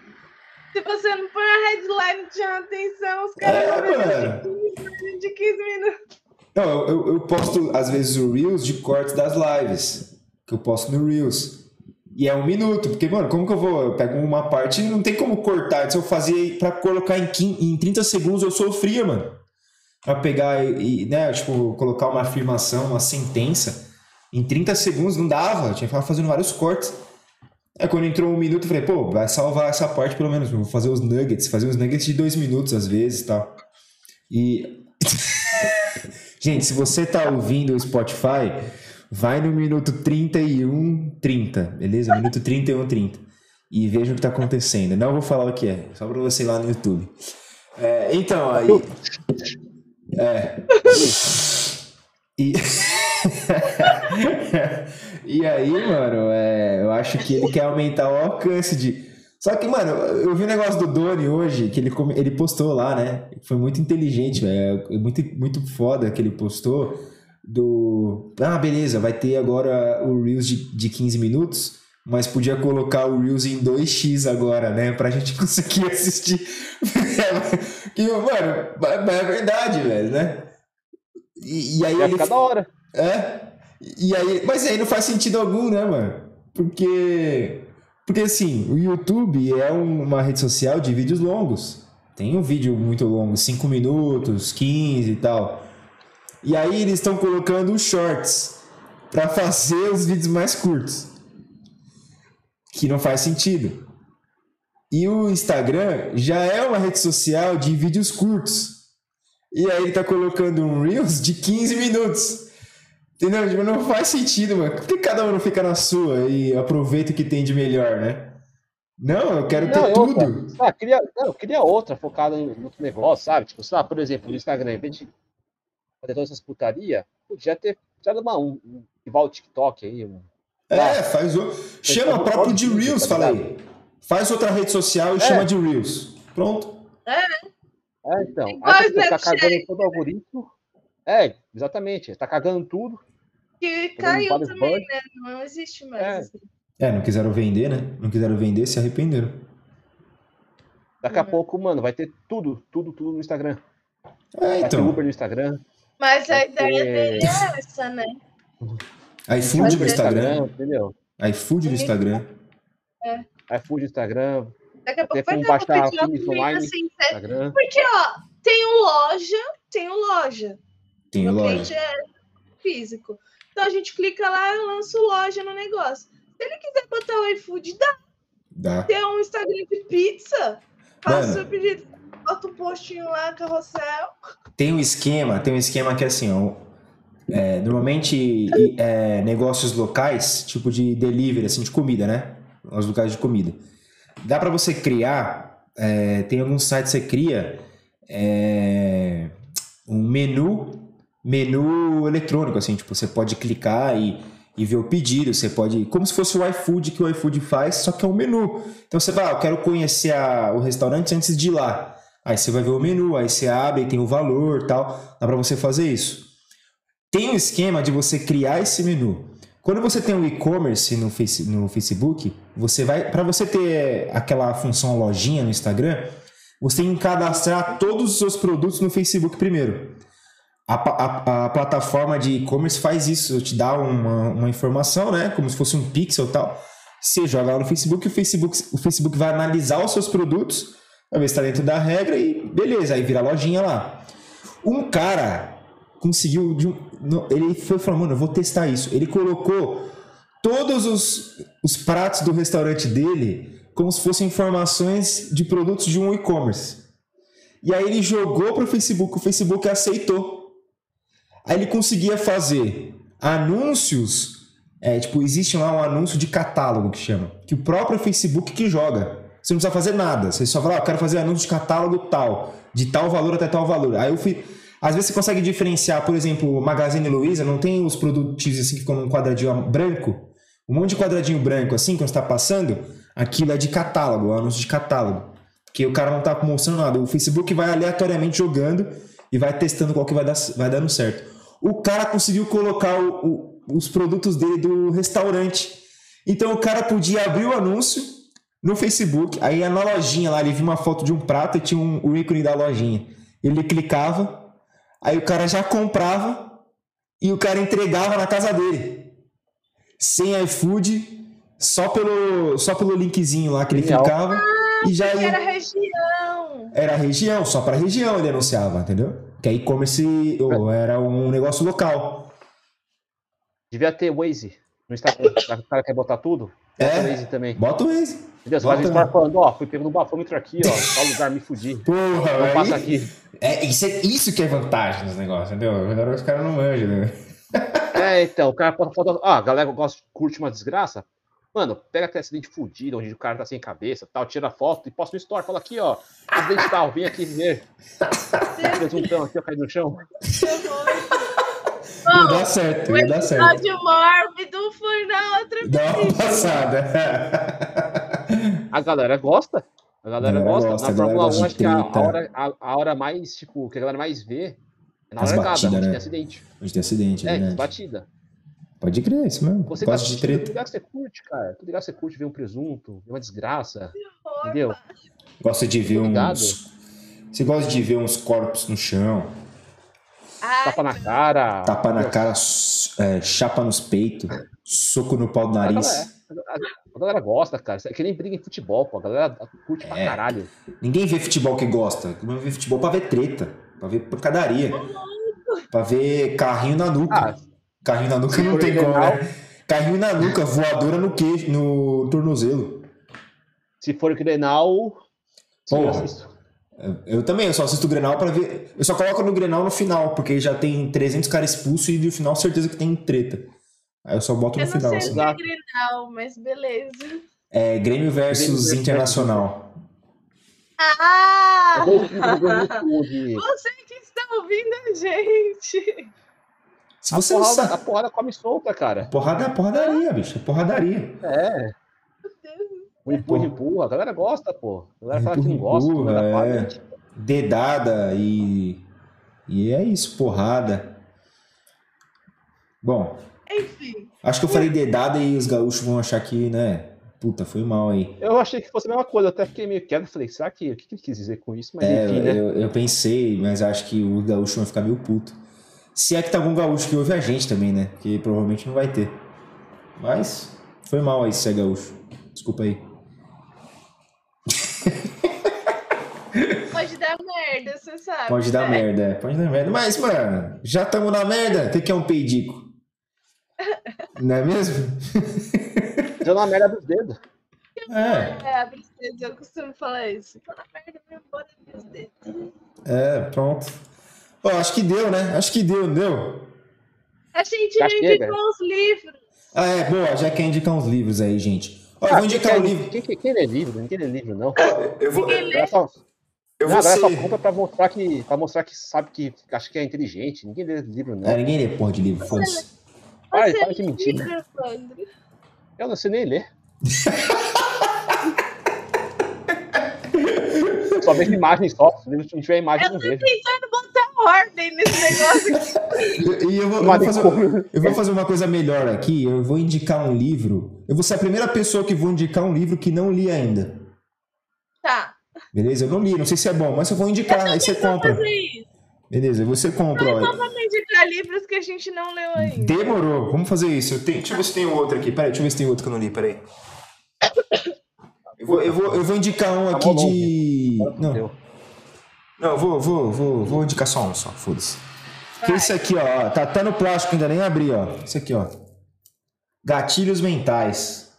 Se você não põe a headline de atenção, os caras É, vão ver mano. vídeo de 15 minutos. Não, eu, eu posto, às vezes, o Reels de cortes das lives. Que eu posto no Reels. E é um minuto, porque, mano, como que eu vou? Eu pego uma parte não tem como cortar. Se eu fazia pra colocar em, 15, em 30 segundos, eu sofria, mano. Pra pegar e, né, tipo, colocar uma afirmação, uma sentença. Em 30 segundos não dava. Eu tinha que ficar fazendo vários cortes. Aí quando entrou um minuto, eu falei, pô, vai salvar essa parte pelo menos. Vou fazer os nuggets. Fazer os nuggets de dois minutos às vezes e tal. E. [laughs] Gente, se você tá ouvindo o Spotify, vai no minuto 31, 30, beleza? Minuto 31, 30. E veja o que tá acontecendo. Não vou falar o que é, só pra você ir lá no YouTube. É, então, aí. É. E. [laughs] e aí, mano, é, eu acho que ele quer aumentar o alcance de. Só que, mano, eu vi um negócio do Doni hoje, que ele, ele postou lá, né? Foi muito inteligente, velho. É muito, muito foda que ele postou. Do. Ah, beleza, vai ter agora o Reels de, de 15 minutos, mas podia colocar o Reels em 2x agora, né? Pra gente [laughs] conseguir assistir. [laughs] que, mano, mas é verdade, velho, né? E, e aí Vai ele. ficar da hora. É. E aí, mas aí não faz sentido algum, né, mano? Porque porque assim, o YouTube é um- uma rede social de vídeos longos. Tem um vídeo muito longo, 5 minutos, 15 e tal. E aí eles estão colocando os shorts pra fazer os vídeos mais curtos. Que não faz sentido. E o Instagram já é uma rede social de vídeos curtos. E aí ele tá colocando um Reels de 15 minutos. Entendeu? Tipo, não faz sentido, mano. Por que cada um não fica na sua e aproveita o que tem de melhor, né? Não, eu quero ter Não, outra, tudo. Ah, queria, não, queria outra focada em outro negócio, sabe? Tipo, sei lá, por exemplo, no Instagram, em vez de fazer todas essas putaria, podia ter precisado uma, um, um rival ao TikTok aí. Um, É, faz o. Chama tá próprio de Reels, tá falei. Faz outra rede social e É. chama de Reels. Pronto. é, então. Igual Aí você tá cagando todo o algoritmo. É, exatamente. Tá cagando tudo. Que Pegando caiu também, bugs. né? Não existe mais. É. assim. É, não quiseram vender, né? Não quiseram vender, se arrependeram. Daqui a pouco, mano, vai ter tudo, tudo, tudo no Instagram. É, Vai ter então. Uber no Instagram. Mas a ideia ter- dele é essa, né? iFood no. Instagram. entendeu? iFood no Instagram. iFood, Instagram, Daqui a pouco vai ter baixar também, online. assim, é- Instagram. Porque, ó, tem o loja, tem o loja. Tem Meu loja. cliente é físico. Então a gente clica lá e lança o loja no negócio. Se ele quiser botar o iFood, dá. Dá. Tem um Instagram de pizza. Faça Mano. o seu pedido. Bota um postinho lá, carrossel. Tem um esquema, tem um esquema que é assim, ó. é, normalmente é, negócios locais, tipo de delivery, assim, de comida, né? Os lugares de comida. Dá pra você criar, é, tem alguns sites que você cria é, um menu, menu eletrônico, assim, tipo, você pode clicar e, e ver o pedido, você pode, como se fosse o iFood que o iFood faz, só que é um menu. Então você vai, ah, eu quero conhecer a- o restaurante antes de ir lá. Aí você vai ver o menu, aí você abre e tem o valor tal. Dá pra você fazer isso. Tem um esquema de você criar esse menu. Quando você tem um e-commerce no, face, no Facebook, você vai, para você ter aquela função lojinha no Instagram, você tem que cadastrar todos os seus produtos no Facebook primeiro. a, a, a plataforma de e-commerce faz isso, te dá uma, uma informação, né? Como se fosse um pixel e tal. Você joga lá no Facebook, o Facebook, o Facebook vai analisar os seus produtos, vai ver se está dentro da regra e beleza, aí vira lojinha lá. Um cara conseguiu. de um- ele foi falando, mano, eu vou testar isso. Ele colocou todos os, os pratos do restaurante dele como se fossem informações de produtos de um e-commerce. E aí ele jogou para o Facebook, o Facebook aceitou. Aí ele conseguia fazer anúncios, é, tipo, existe lá um anúncio de catálogo que chama, que o próprio Facebook que joga. Você não precisa fazer nada, você só fala, ah, eu quero fazer anúncio de catálogo tal, de tal valor até tal valor. Aí eu fui, às vezes você consegue diferenciar, por exemplo, Magazine Luiza, não tem os produtos assim que ficam num quadradinho branco? Um monte de quadradinho branco assim, quando está passando, aquilo é de catálogo, é anúncio de catálogo. Porque o cara não está mostrando nada. O Facebook vai aleatoriamente jogando e vai testando qual que vai, dar, vai dando certo. O cara conseguiu colocar o- o- os produtos dele do restaurante. Então o cara podia abrir o anúncio no Facebook, aí na lojinha lá, ele viu uma foto de um prato e tinha um, o ícone da lojinha. Ele clicava, aí o cara já comprava e o cara entregava na casa dele. Sem iFood, só pelo, só pelo linkzinho lá que ele Genial. clicava e já ia. era região. Era região, só para região ele anunciava, entendeu? Que aí e-commerce ou era um negócio local. Devia ter Waze no Instagram. O cara quer botar tudo? Bota É. o Waze também. Bota o Waze. Entendeu? Você Bota. vai estar falando, ó, fui pego no bafômetro aqui, ó, tal lugar, me fudi. [laughs] Porra, Não passa aqui. É, isso, é, isso que é vantagem nos negócios, entendeu? Agora os caras não manjam, né? [laughs] É, então, o cara pode foto. Ah, a galera gosta, curte uma desgraça. Mano, pega aquele acidente fudido, onde o cara tá sem cabeça tal, tira a foto e posta no story. Fala aqui, ó. Acidente tal, vem aqui ver. [laughs] Presuntão aqui, ó, cair no chão. Ia Bom, dar certo, o ia dar certo. episódio mórbido foi na outra Dá uma passada. A galera gosta. A galera, galera gosta. gosta, Na Fórmula gosta 1, de acho que a, treta. a hora, a, a hora mais, tipo, que a galera mais vê é na As largada, batidas, onde né? tem acidente. Onde tem acidente, é É, batida. Pode crer, isso mesmo. Você tá Gosto de assistindo, tudo treta. ligado que você curte, cara. Tudo ligado que você curte ver um presunto, ver uma desgraça. Entendeu? Gosta de ver uns. Você gosta de ver uns corpos no chão, Tapa na cara. tapa na cara, é, chapa nos peitos, soco no pau do A nariz. galera, a- a galera gosta, cara. Isso é que nem briga em futebol, pô. A galera curte pra É. caralho. Ninguém vê futebol que gosta. Ninguém vê futebol pra ver treta, pra ver pancadaria, pra ver carrinho na nuca. Ah, Carrinho na nuca não tem como, né? Carrinho na nuca, voadora no queixo, no tornozelo. se for Grenal, Porra. Assisto. Eu, eu também, eu só assisto o Grenal pra ver. Eu só coloco no Grenal no final, porque já tem 300 caras expulsos e no final certeza que tem treta. Aí eu só boto Eu no não final. sei assim. o que é. Grenal, mas beleza. É Grêmio versus Grêmio Internacional. Ah! Eu. [laughs] Você que está ouvindo a gente. Se A você não porrada, a sabe. porrada come solta, cara. Porrada é porradaria, bicho. É porradaria. É. Meu Deus. O empurra, empurra. A galera gosta, pô. A galera fala que não Empurra, gosta. empurra, fala, é. gente, Dedada e. E é isso, porrada. Bom, Enfim. acho que eu falei dedada e os gaúchos vão achar que, né? Puta, foi mal aí. Eu achei que fosse a mesma coisa. Eu até fiquei meio quieto. Falei, será que... O que que ele quis dizer com isso? Mas É, enfim, né? eu, eu pensei, mas acho que o gaúcho vai ficar meio puto. Se é que tá algum gaúcho que ouve a gente também, né? Que provavelmente não vai ter. Mas foi mal aí se é gaúcho. Desculpa aí. [laughs] Pode dar merda, você sabe. Pode dar né? merda, é, pode dar merda. Mas, mano, já estamos na merda. O que, que é um peidico? Não é mesmo? [laughs] Deu na merda dos dedos. É, É, a princesa, eu costumo falar isso. Tô na merda mesmo, bora meus dedos. é, pronto. Ó, acho que deu, né? Acho que deu, deu. A gente Já indicou os livros. Ah, é, boa, já quer indicar uns livros aí, gente. Ó, eu vou indicar um quem, livro. Quem, quem, quem lê livro? Ninguém lê livro, não. Eu vou, A galera só, eu não, vou galera só ser... compra pra mostrar que, pra mostrar que sabe que acha que é inteligente. Ninguém lê livro, não. É, ninguém lê porra de livro, foda-se. Para, Você para de mentir. Eu não sei nem ler. [laughs] só vejo imagem só. Se não tiver imagem, eu Eu não tô vejo. tentando botar ordem nesse negócio aqui. E eu vou, eu vou fazer, eu vou fazer uma coisa melhor aqui. Eu vou indicar um livro. Eu vou ser a primeira pessoa que vou indicar um livro que não li ainda. Tá. Beleza? Eu não li, não sei se é bom, mas eu vou indicar, aí você compra. Fazer isso. Beleza, você compra. ó. Então vamos indicar livros que a gente não leu ainda. Demorou, vamos fazer isso. Eu tenho- deixa eu ver se tem outro aqui. Peraí, deixa eu ver se tem outro que eu não li, peraí. Eu vou, eu vou, eu vou indicar um Tá aqui de. Não, Deu. Não, vou, vou, vou, vou indicar só um só, foda-se. Esse aqui, ó, tá, tá no plástico, ainda nem abri, ó. Esse aqui, ó. Gatilhos mentais.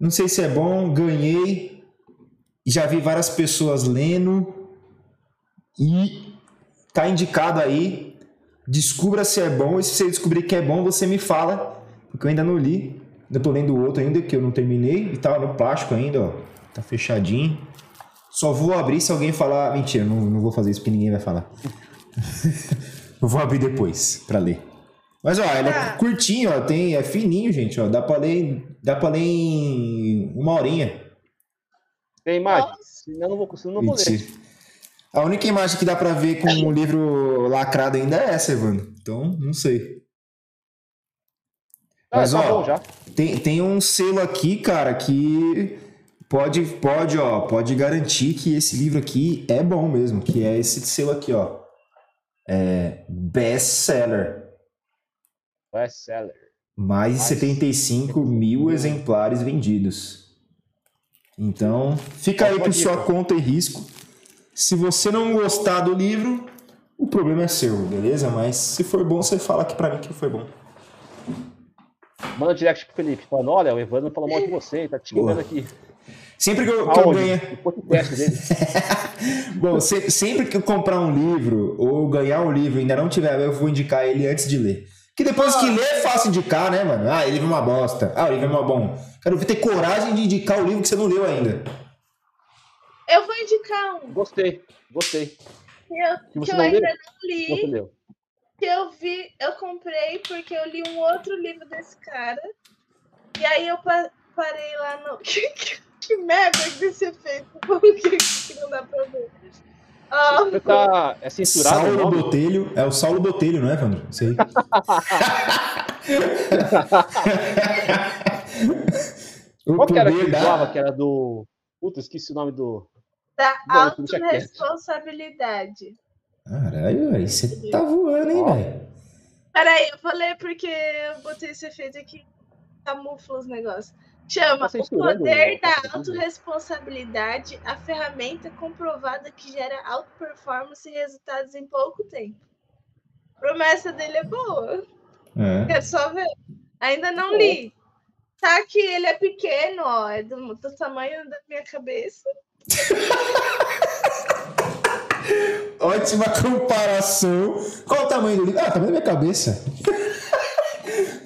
Não sei se é bom, ganhei. Já vi várias pessoas lendo. E tá indicado aí. Descubra se é bom. E se você descobrir que é bom, você me fala. Porque eu ainda não li. Ainda tô lendo o outro ainda, que eu não terminei. E tá no plástico ainda, ó. Tá fechadinho. Só vou abrir se alguém falar. Mentira, não, não vou fazer isso porque ninguém vai falar. Eu [laughs] vou abrir depois pra ler. Mas ó, ele é Tá. curtinho, ó, tem, é fininho, gente, ó, dá pra ler, dá para ler em uma horinha. Tem imagem? Senão eu não vou, senão eu não vou ler. A única imagem que dá pra ver com o livro lacrado ainda é essa, Evandro. Então, não sei. Ah, Mas, tá ó, bom já. Tem, tem um selo aqui, cara, que pode, pode, ó, pode garantir que esse livro aqui é bom mesmo, que é esse selo aqui, ó. É best seller. Best seller. Mais de Mas- 75 mil exemplares vendidos. Então, fica aí por sua conta e risco. Se você não gostar do livro, o problema é seu, beleza? Mas se for bom, você fala aqui pra mim que foi bom. Manda direct pro Felipe, falando, olha, o Evandro falou mal de você, tá te xingando Boa. aqui. Sempre que eu, que eu ganhar. [laughs] Bom, se- sempre que eu comprar um livro ou ganhar um livro e ainda não tiver, eu vou indicar ele antes de ler. Que depois que ler é fácil indicar, né, mano? Ah, o livro é uma bosta. Ah, o livro é uma bom. Quero ter coragem de indicar o livro que você não leu ainda. Eu vou indicar um Gostei, gostei. que eu, Que que você eu não ainda leu? não li, que eu vi, eu comprei porque eu li um outro livro desse cara. E aí eu pa- parei lá no. [laughs] Que, que, que merda desse efeito? [laughs] Por que, que não dá pra ver? Ah, Você tá. É censurado Saulo nome? Botelho. É o Saulo Botelho, não é, Evandro? Isso [laughs] aí. o Qual que era poder aquele da- que era do. Puta, esqueci o nome do. da autorresponsabilidade. Caralho, aí você tá voando, hein, velho? Peraí, eu falei porque eu botei esse efeito aqui, camufla os negócios. Chama Tá O censurando Poder o- da Autoresponsabilidade, a ferramenta comprovada que gera alta performance e resultados em pouco tempo. A promessa dele é boa. É. Quer só ver? Ainda não li. Tá que ele é pequeno, ó, é do, do tamanho da minha cabeça. [laughs] Ótima comparação. Qual o tamanho do livro? Ah, o tamanho da minha cabeça.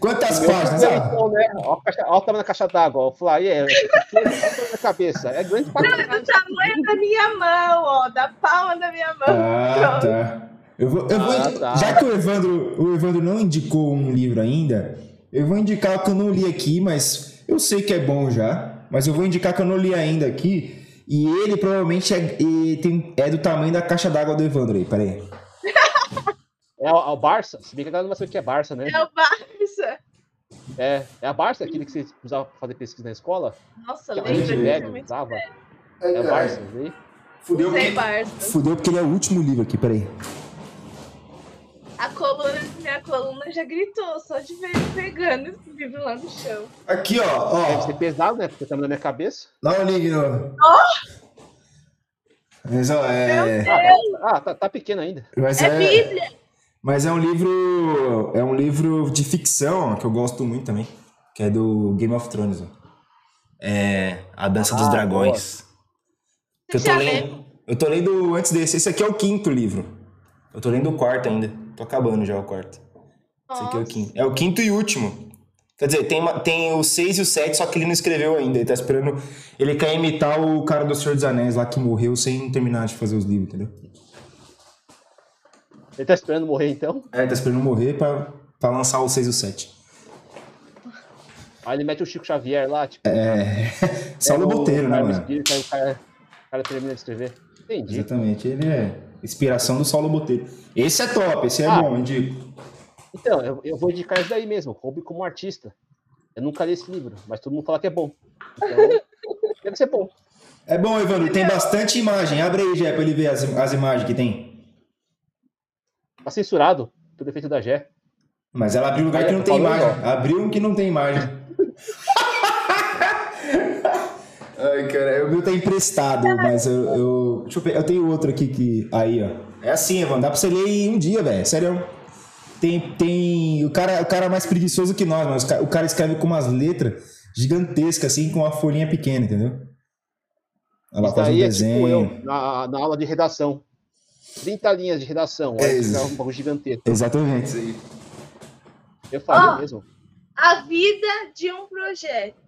Quantas páginas? Meu, Ah, então, né? Olha o o tamanho da caixa d'água. Eu falei, é, é olha o da cabeça. É grande pra É caralho. do tamanho da minha mão, ó, da palma da minha mão. Ah, tá. Eu vou, eu vou Ah, indi- tá. Já que o Evandro, o Evandro não indicou um livro ainda, eu vou indicar o que eu não li aqui, mas eu sei que é bom já. Mas eu vou indicar que eu não li ainda aqui. E ele provavelmente é, e tem- é do tamanho da caixa d'água do Evandro aí, peraí. É o, é o Barça. Se bem que a galera não vai saber o que é Barça, né? É o Barça. É, é a Barça, aquele que você usava pra fazer pesquisa na escola. Nossa, Que a lembra? gente disso, velho muito usava. É o Barça, né? Fudeu Usei porque, Barça. fudeu porque ele é o último livro aqui, peraí. A coluna, minha coluna já gritou só de ver ele pegando esse livro lá no chão. Aqui, ó, Deve ó. ser pesado, né? Porque tá na minha cabeça. Dá um link no. Mas, ó, é. Ah, tá, tá pequeno ainda. Mas É Bíblia. Mas é um livro. É um livro de ficção que eu gosto muito também. Que é do Game of Thrones. ó. É. A Dança dos Ah, Dragões. Que eu tô lendo. Eu tô lendo antes desse. Esse aqui é o quinto livro. Eu tô lendo o quarto ainda. Tô acabando já o quarto. Esse aqui é o Nossa. quinto. É o quinto e último. Quer dizer, tem, uma- tem o 6 e o 7, só que ele não escreveu ainda. Ele tá esperando. Ele quer imitar o cara do Senhor dos Anéis lá que morreu sem terminar de fazer os livros, entendeu? Ele tá esperando morrer, então. É, ele tá esperando morrer pra, pra lançar o 6 e o 7. Aí ele mete o Chico Xavier lá, tipo. É. [laughs] Saulo pega o- Botelho, o né, mano? Espírito, aí o cara, o cara termina de escrever. Entendi. Exatamente, ele é inspiração do Saulo Botelho. Esse é top, esse é Ah. bom, indico. Então, eu, eu vou indicar isso daí mesmo, Hobby como artista. Eu nunca li esse livro, mas todo mundo fala que é bom. Então, [laughs] deve ser bom. É bom, Evandro, tem bastante imagem. Abre aí, Jé, pra ele ver as, as imagens que tem. Tá censurado pelo efeito da Gé. Mas ela abriu um lugar que não tem imagem. Abriu um que não tem imagem. [laughs] Ai, cara, o meu tá emprestado, mas eu, eu. Deixa eu ver, eu tenho outro aqui que. Aí, ó. É assim, Evan, dá pra você ler em um dia, velho. Sério. Tem. tem o, cara, o cara é mais preguiçoso que nós, mas o ca- o cara escreve com umas letras gigantescas, assim, com uma folhinha pequena, entendeu? Ela faz um é tipo desenho. eu, na, na aula de redação. 30 linhas de redação. É isso. é um bagulho gigantesco. Exatamente, isso aí. Eu fazia Ó. mesmo. A vida de um projeto.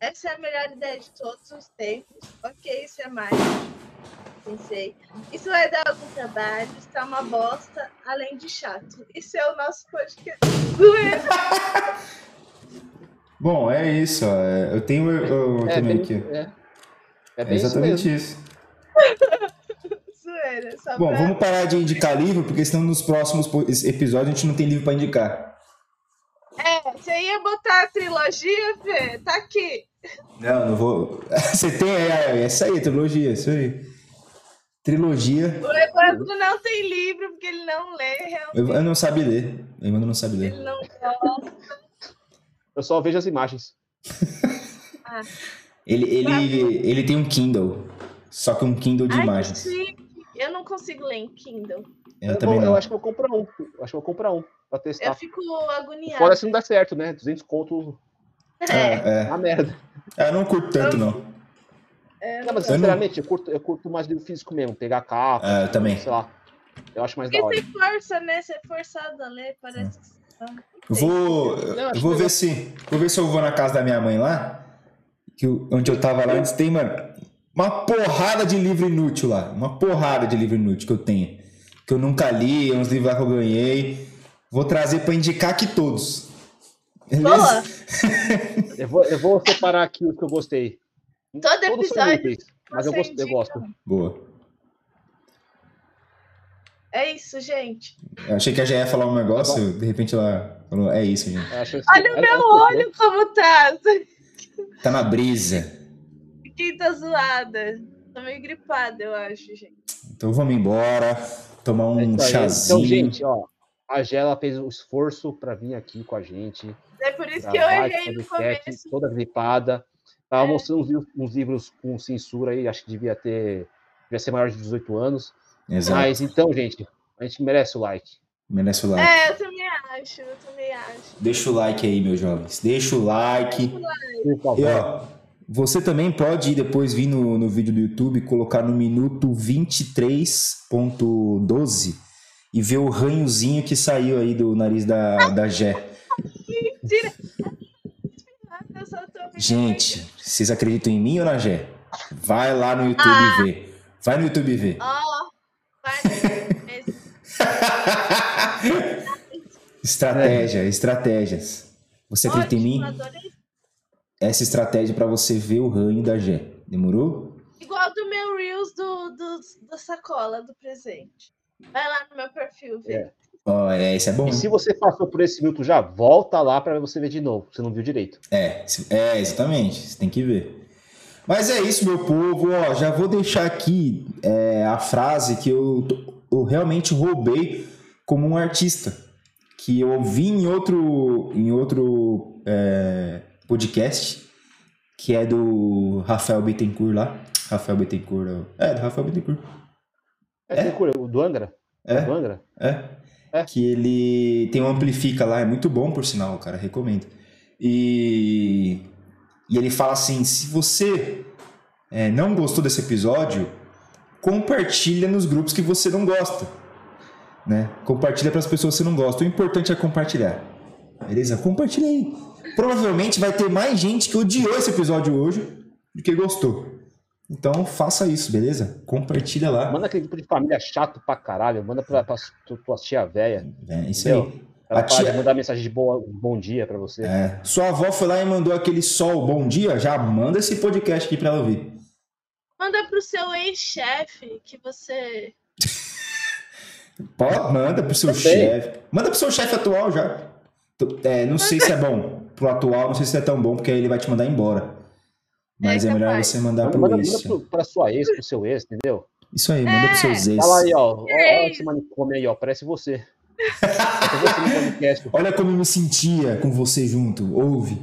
Essa é a melhor ideia de todos os tempos. Ok, isso é mais. Pensei. Isso vai dar algum trabalho, está uma bosta, além de chato. Isso é o nosso podcast. [laughs] Bom, é isso, ó. É, Eu tenho eu, eu É também bem, aqui. é, é É isso exatamente mesmo. isso. [laughs] Bom, pra- vamos parar de indicar livro, porque senão nos próximos episódios a gente não tem livro pra indicar. É, você ia botar a trilogia, Fê? Tá aqui. Não, não vou. [laughs] Você tem, é, é essa aí, trilogia, isso aí. Trilogia. O Evandro não tem livro, porque ele não lê, realmente. Eu, eu não sabe ler. Eu ainda não sabe ler. Ele não gosta. Eu só vejo as imagens. Ah. Ele, ele, ele tem um Kindle. Só que um Kindle de Ai, imagens. Eu não consigo ler em Kindle. Eu, Eu, também vou- não. eu acho que eu vou comprar um. Eu acho que eu vou comprar um pra Eu testar. fico agoniada. Fora se não dá certo, né? 200 conto É, É, é. na merda. É, eu não curto tanto, não. é, Não, mas Eu não- sinceramente, eu curto, eu curto mais livro físico mesmo. Pegar capa, É, eu também. sei lá. Eu acho mais da Porque hora. tem força, né? Você é forçado a ler, parece que. Eu vou. Não, Eu vou ver se. Vou ver se eu vou na casa da minha mãe lá. Que eu- onde eu tava lá antes tem, mano, uma porrada de livro inútil lá. Uma porrada de livro inútil que eu tenho. Que eu nunca li, uns livros lá que eu ganhei. Vou trazer pra indicar aqui todos. Boa! [laughs] Eu vou, eu vou separar aqui os que eu gostei. Todo Todos são episódio inúteis, mas eu, gosto, eu gosto. Boa. É isso, gente. Eu achei que a GE ia falar um negócio, de repente ela falou, é isso, gente. Olha o é- meu é olho como tá. Tá na brisa. Quem tá zoada? Tô meio gripada, eu acho, gente. Então vamos embora. Tomar É um isso aí. chazinho. Então, gente, ó, a Gela fez o esforço pra vir aqui com a gente. É por isso que eu errei no começo. toda gripada. Tava É. mostrando uns, livros- uns livros com censura aí, acho que devia ter. Devia ser maior de 18 anos. Exato. Mas então, gente, a gente merece o like. Merece o like. É, eu também acho, eu também acho. Deixa o like aí, meus jovens. Deixa o like. Por favor. E ó, você também pode ir depois vir no, no vídeo do YouTube, colocar no minuto 23.12 e ver o ranhozinho que saiu aí do nariz da, da Gé. Eu só tô me Gente, vocês acreditam em mim ou na Gé? Vai lá no YouTube e vê. Vai no YouTube vê. Ó, vai. Esse- [laughs] Estratégia, estratégias. Você acredita em mim? adorei. Essa estratégia para você ver o ranho da Gé. Demorou? Igual do meu Reels do, do, da sacola do presente. Vai lá no meu perfil, vê. É. Ó, é, isso é bom. E se você passou por esse minuto já, volta lá pra você ver de novo. Você não viu direito. É, é, exatamente. Você tem que ver. Mas é isso, meu povo. Ó, já vou deixar aqui é, a frase que eu, eu realmente roubei como um artista. Que eu ouvi em outro, em outro é, podcast, que é do Rafael Bittencourt lá. Rafael Bittencourt. É, do Rafael Bittencourt. É, É? o do Angra? É. Do Angra? É. É. Que ele tem um amplifica lá, é muito bom por sinal, cara, recomendo. E, e ele fala assim: se você é, não gostou desse episódio, compartilha nos grupos que você não gosta. Né? Compartilha para as pessoas que você não gosta. O importante é compartilhar. Beleza? Compartilha aí. Provavelmente vai ter mais gente que odiou esse episódio hoje do que gostou. Então faça isso, beleza? Compartilha lá. Manda aquele grupo de família chato pra caralho. Manda pra, pra tu- tua tia velha. É isso Entendeu? aí. Ela A para tia- de mandar mensagem de boa, bom dia pra você. É. Sua avó foi lá e mandou aquele sol, bom dia, já manda esse podcast aqui pra ela ouvir. Manda pro seu ex-chefe que você. [laughs] Pode, manda pro seu chefe. Manda pro seu chefe atual já. É, não sei se é bom. Pro atual, não sei se é tão bom, porque aí ele vai te mandar embora. Mas é, É melhor você mandar Manda, pro manda, ex. manda pro, pra sua ex, pro seu ex, entendeu? Isso aí, manda pros seus ex. Olha lá aí, ó. Olha É esse manicômio aí, ó. Parece você. [laughs] Olha como eu me sentia com você junto. Ouve.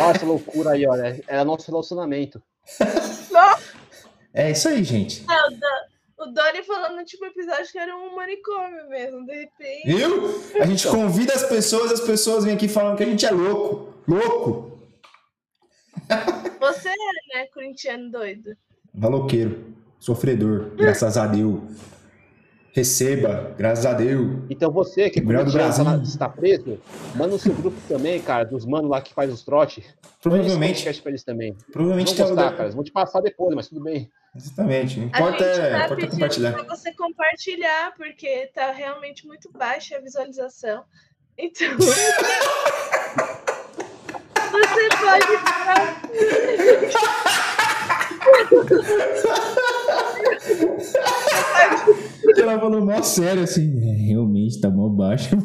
Olha [laughs] essa loucura aí, olha. Era nosso relacionamento. É isso aí, gente. Não, o Do- o Doni falou no último episódio que era um manicômio mesmo, de repente. Viu? A gente convida as pessoas, as pessoas vêm aqui falando que a gente é louco. Louco. [laughs] Você é, né, corintiano doido? Maloqueiro. Sofredor. Graças a Deus. Receba. Graças a Deus. Então você que é Melhor do tá, Brasil. está preso, manda no seu grupo também, cara, dos manos lá que faz os trote. Provavelmente, pra eles também. provavelmente Vão tem gostar, algo- cara. Eles vão te passar depois, mas tudo bem. Exatamente. Importa é, tá importa compartilhar. pra você compartilhar, porque tá realmente muito baixa a visualização. Então. [laughs] você pode. Ela falou mó sério assim. É, realmente tá mó baixo. [laughs] o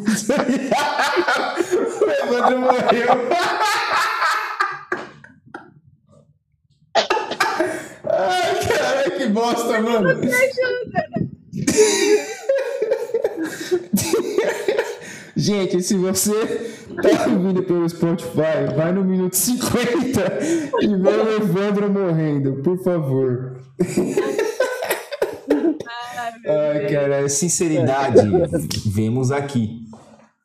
Evandro morreu. [laughs] Ai, bosta, mano. Gente, se você tá ouvindo pelo Spotify, vai no minuto 50 e vê o Evandro morrendo, por favor. Ai, cara, sinceridade, vemos aqui.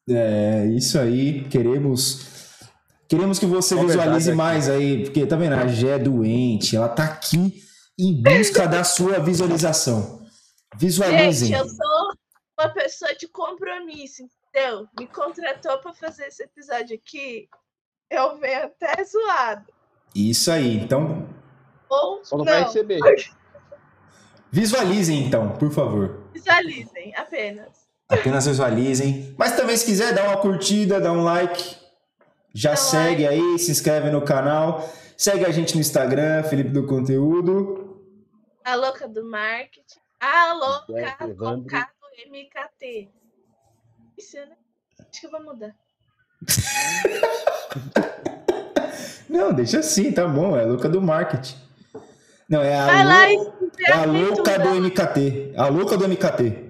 É, isso aí, queremos queremos que você visualize verdade aqui. mais aí, porque tá vendo, a Gé é doente, ela tá aqui em busca da sua visualização. Visualizem. Gente, eu sou uma pessoa de compromisso, entendeu? Me contratou pra fazer esse episódio aqui. Eu venho até zoado. Isso aí. Então, Ou Só não, não, vai receber. [laughs] visualizem então, por favor. visualizem apenas. Apenas visualizem. Mas também se quiser, dá uma curtida, dá um like. Já Dá segue aí, se inscreve no canal. Segue a gente no Instagram, Felipe do Conteúdo. A louca do marketing. A louca com. K do MKT. Isso, né? Acho que eu vou mudar. [laughs] Não, deixa assim, tá bom. É a louca do marketing. Não, é a, Vai lá e lou- se é a louca do MKT. A louca do MKT.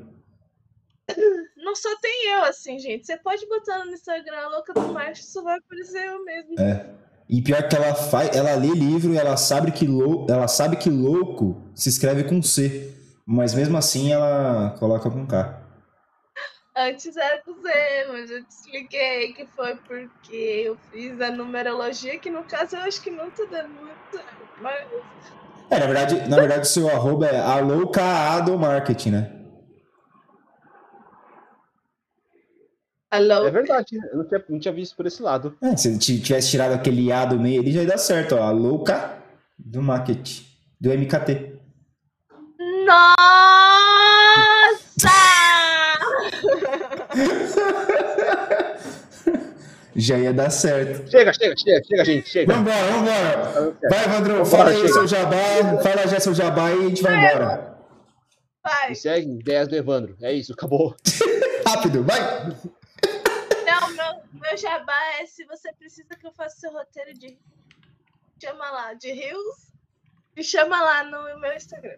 Não só tem eu, assim, gente. Você pode botar no Instagram a louca do marketing, só vai aparecer eu mesmo. É. E pior que ela faz, ela lê livro e ela sabe que lou, ela sabe que louco se escreve com C, mas mesmo assim ela coloca com K. Antes era com Z, mas eu te expliquei que foi porque eu fiz a numerologia, que no caso eu acho que não tá dando muito. Mas É, na verdade, na verdade o seu arroba é a louca A do marketing, né? Alô? É verdade, eu não tinha, não tinha visto por esse lado. É, se ele ti- tivesse tirado aquele A do meio ali, já ia dar certo, ó. A louca do marketing, do MKT. Nossa! [laughs] Já ia dar certo. Chega, chega, chega, chega, gente, chega. Vambora, vambora. Vai, Evandro, fala aí chega. seu jabá, fala já seu jabá e a gente vai embora. Vai. Me segue, ideias do Evandro. É isso, acabou. [laughs] Rápido, vai! [laughs] Meu, jabá é se você precisa que eu faça seu roteiro de. Chama lá, de Rios. Me chama lá no meu Instagram.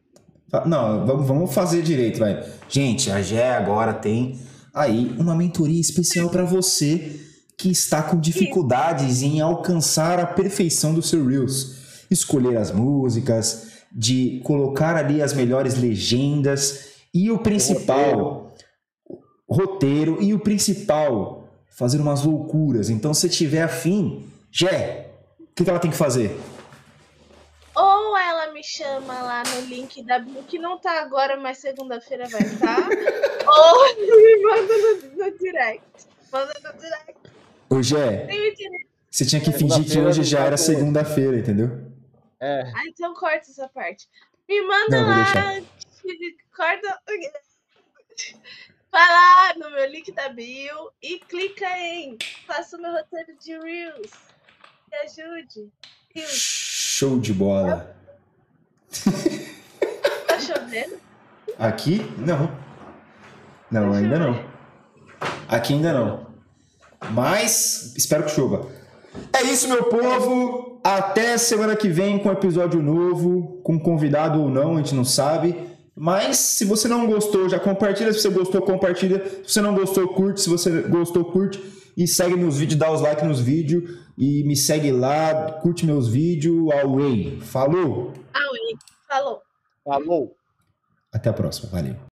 Não, vamos, vamos fazer direito, vai. Gente, a Gé agora tem aí uma mentoria especial para você que está com dificuldades em alcançar a perfeição do seu Reels. Escolher as músicas, de colocar ali as melhores legendas e o principal, roteiro, e o principal, fazer umas loucuras. Então, se tiver afim, Gé, o que que ela tem que fazer? Ou ela me chama lá no link da Blue, que não tá agora, mas segunda-feira vai estar. [laughs] ou [laughs] me manda no, no direct. Manda no direct. Ô, internet. Você tinha que fingir que hoje já era Segunda-feira, entendeu? É, Ah, então corta essa parte. Me manda Não, lá. Corta. [laughs] Vai lá no meu link da bio e clica em Faça o meu roteiro de Reels. Me ajude. Reels, Show de bola. tá chovendo? Aqui? Não. Não, ainda não. Aqui ainda não. Mas espero que chova. É isso, meu povo. Até semana que vem com episódio novo, com convidado ou não, a gente não sabe. Mas se você não gostou, já compartilha. Se você gostou, compartilha. Se você não gostou, curte. Se você gostou, curte. E segue meus vídeos, dá os likes nos vídeos. E me segue lá, curte meus vídeos. Away. Falou! Away. Falou. Falou. Até a próxima. Valeu.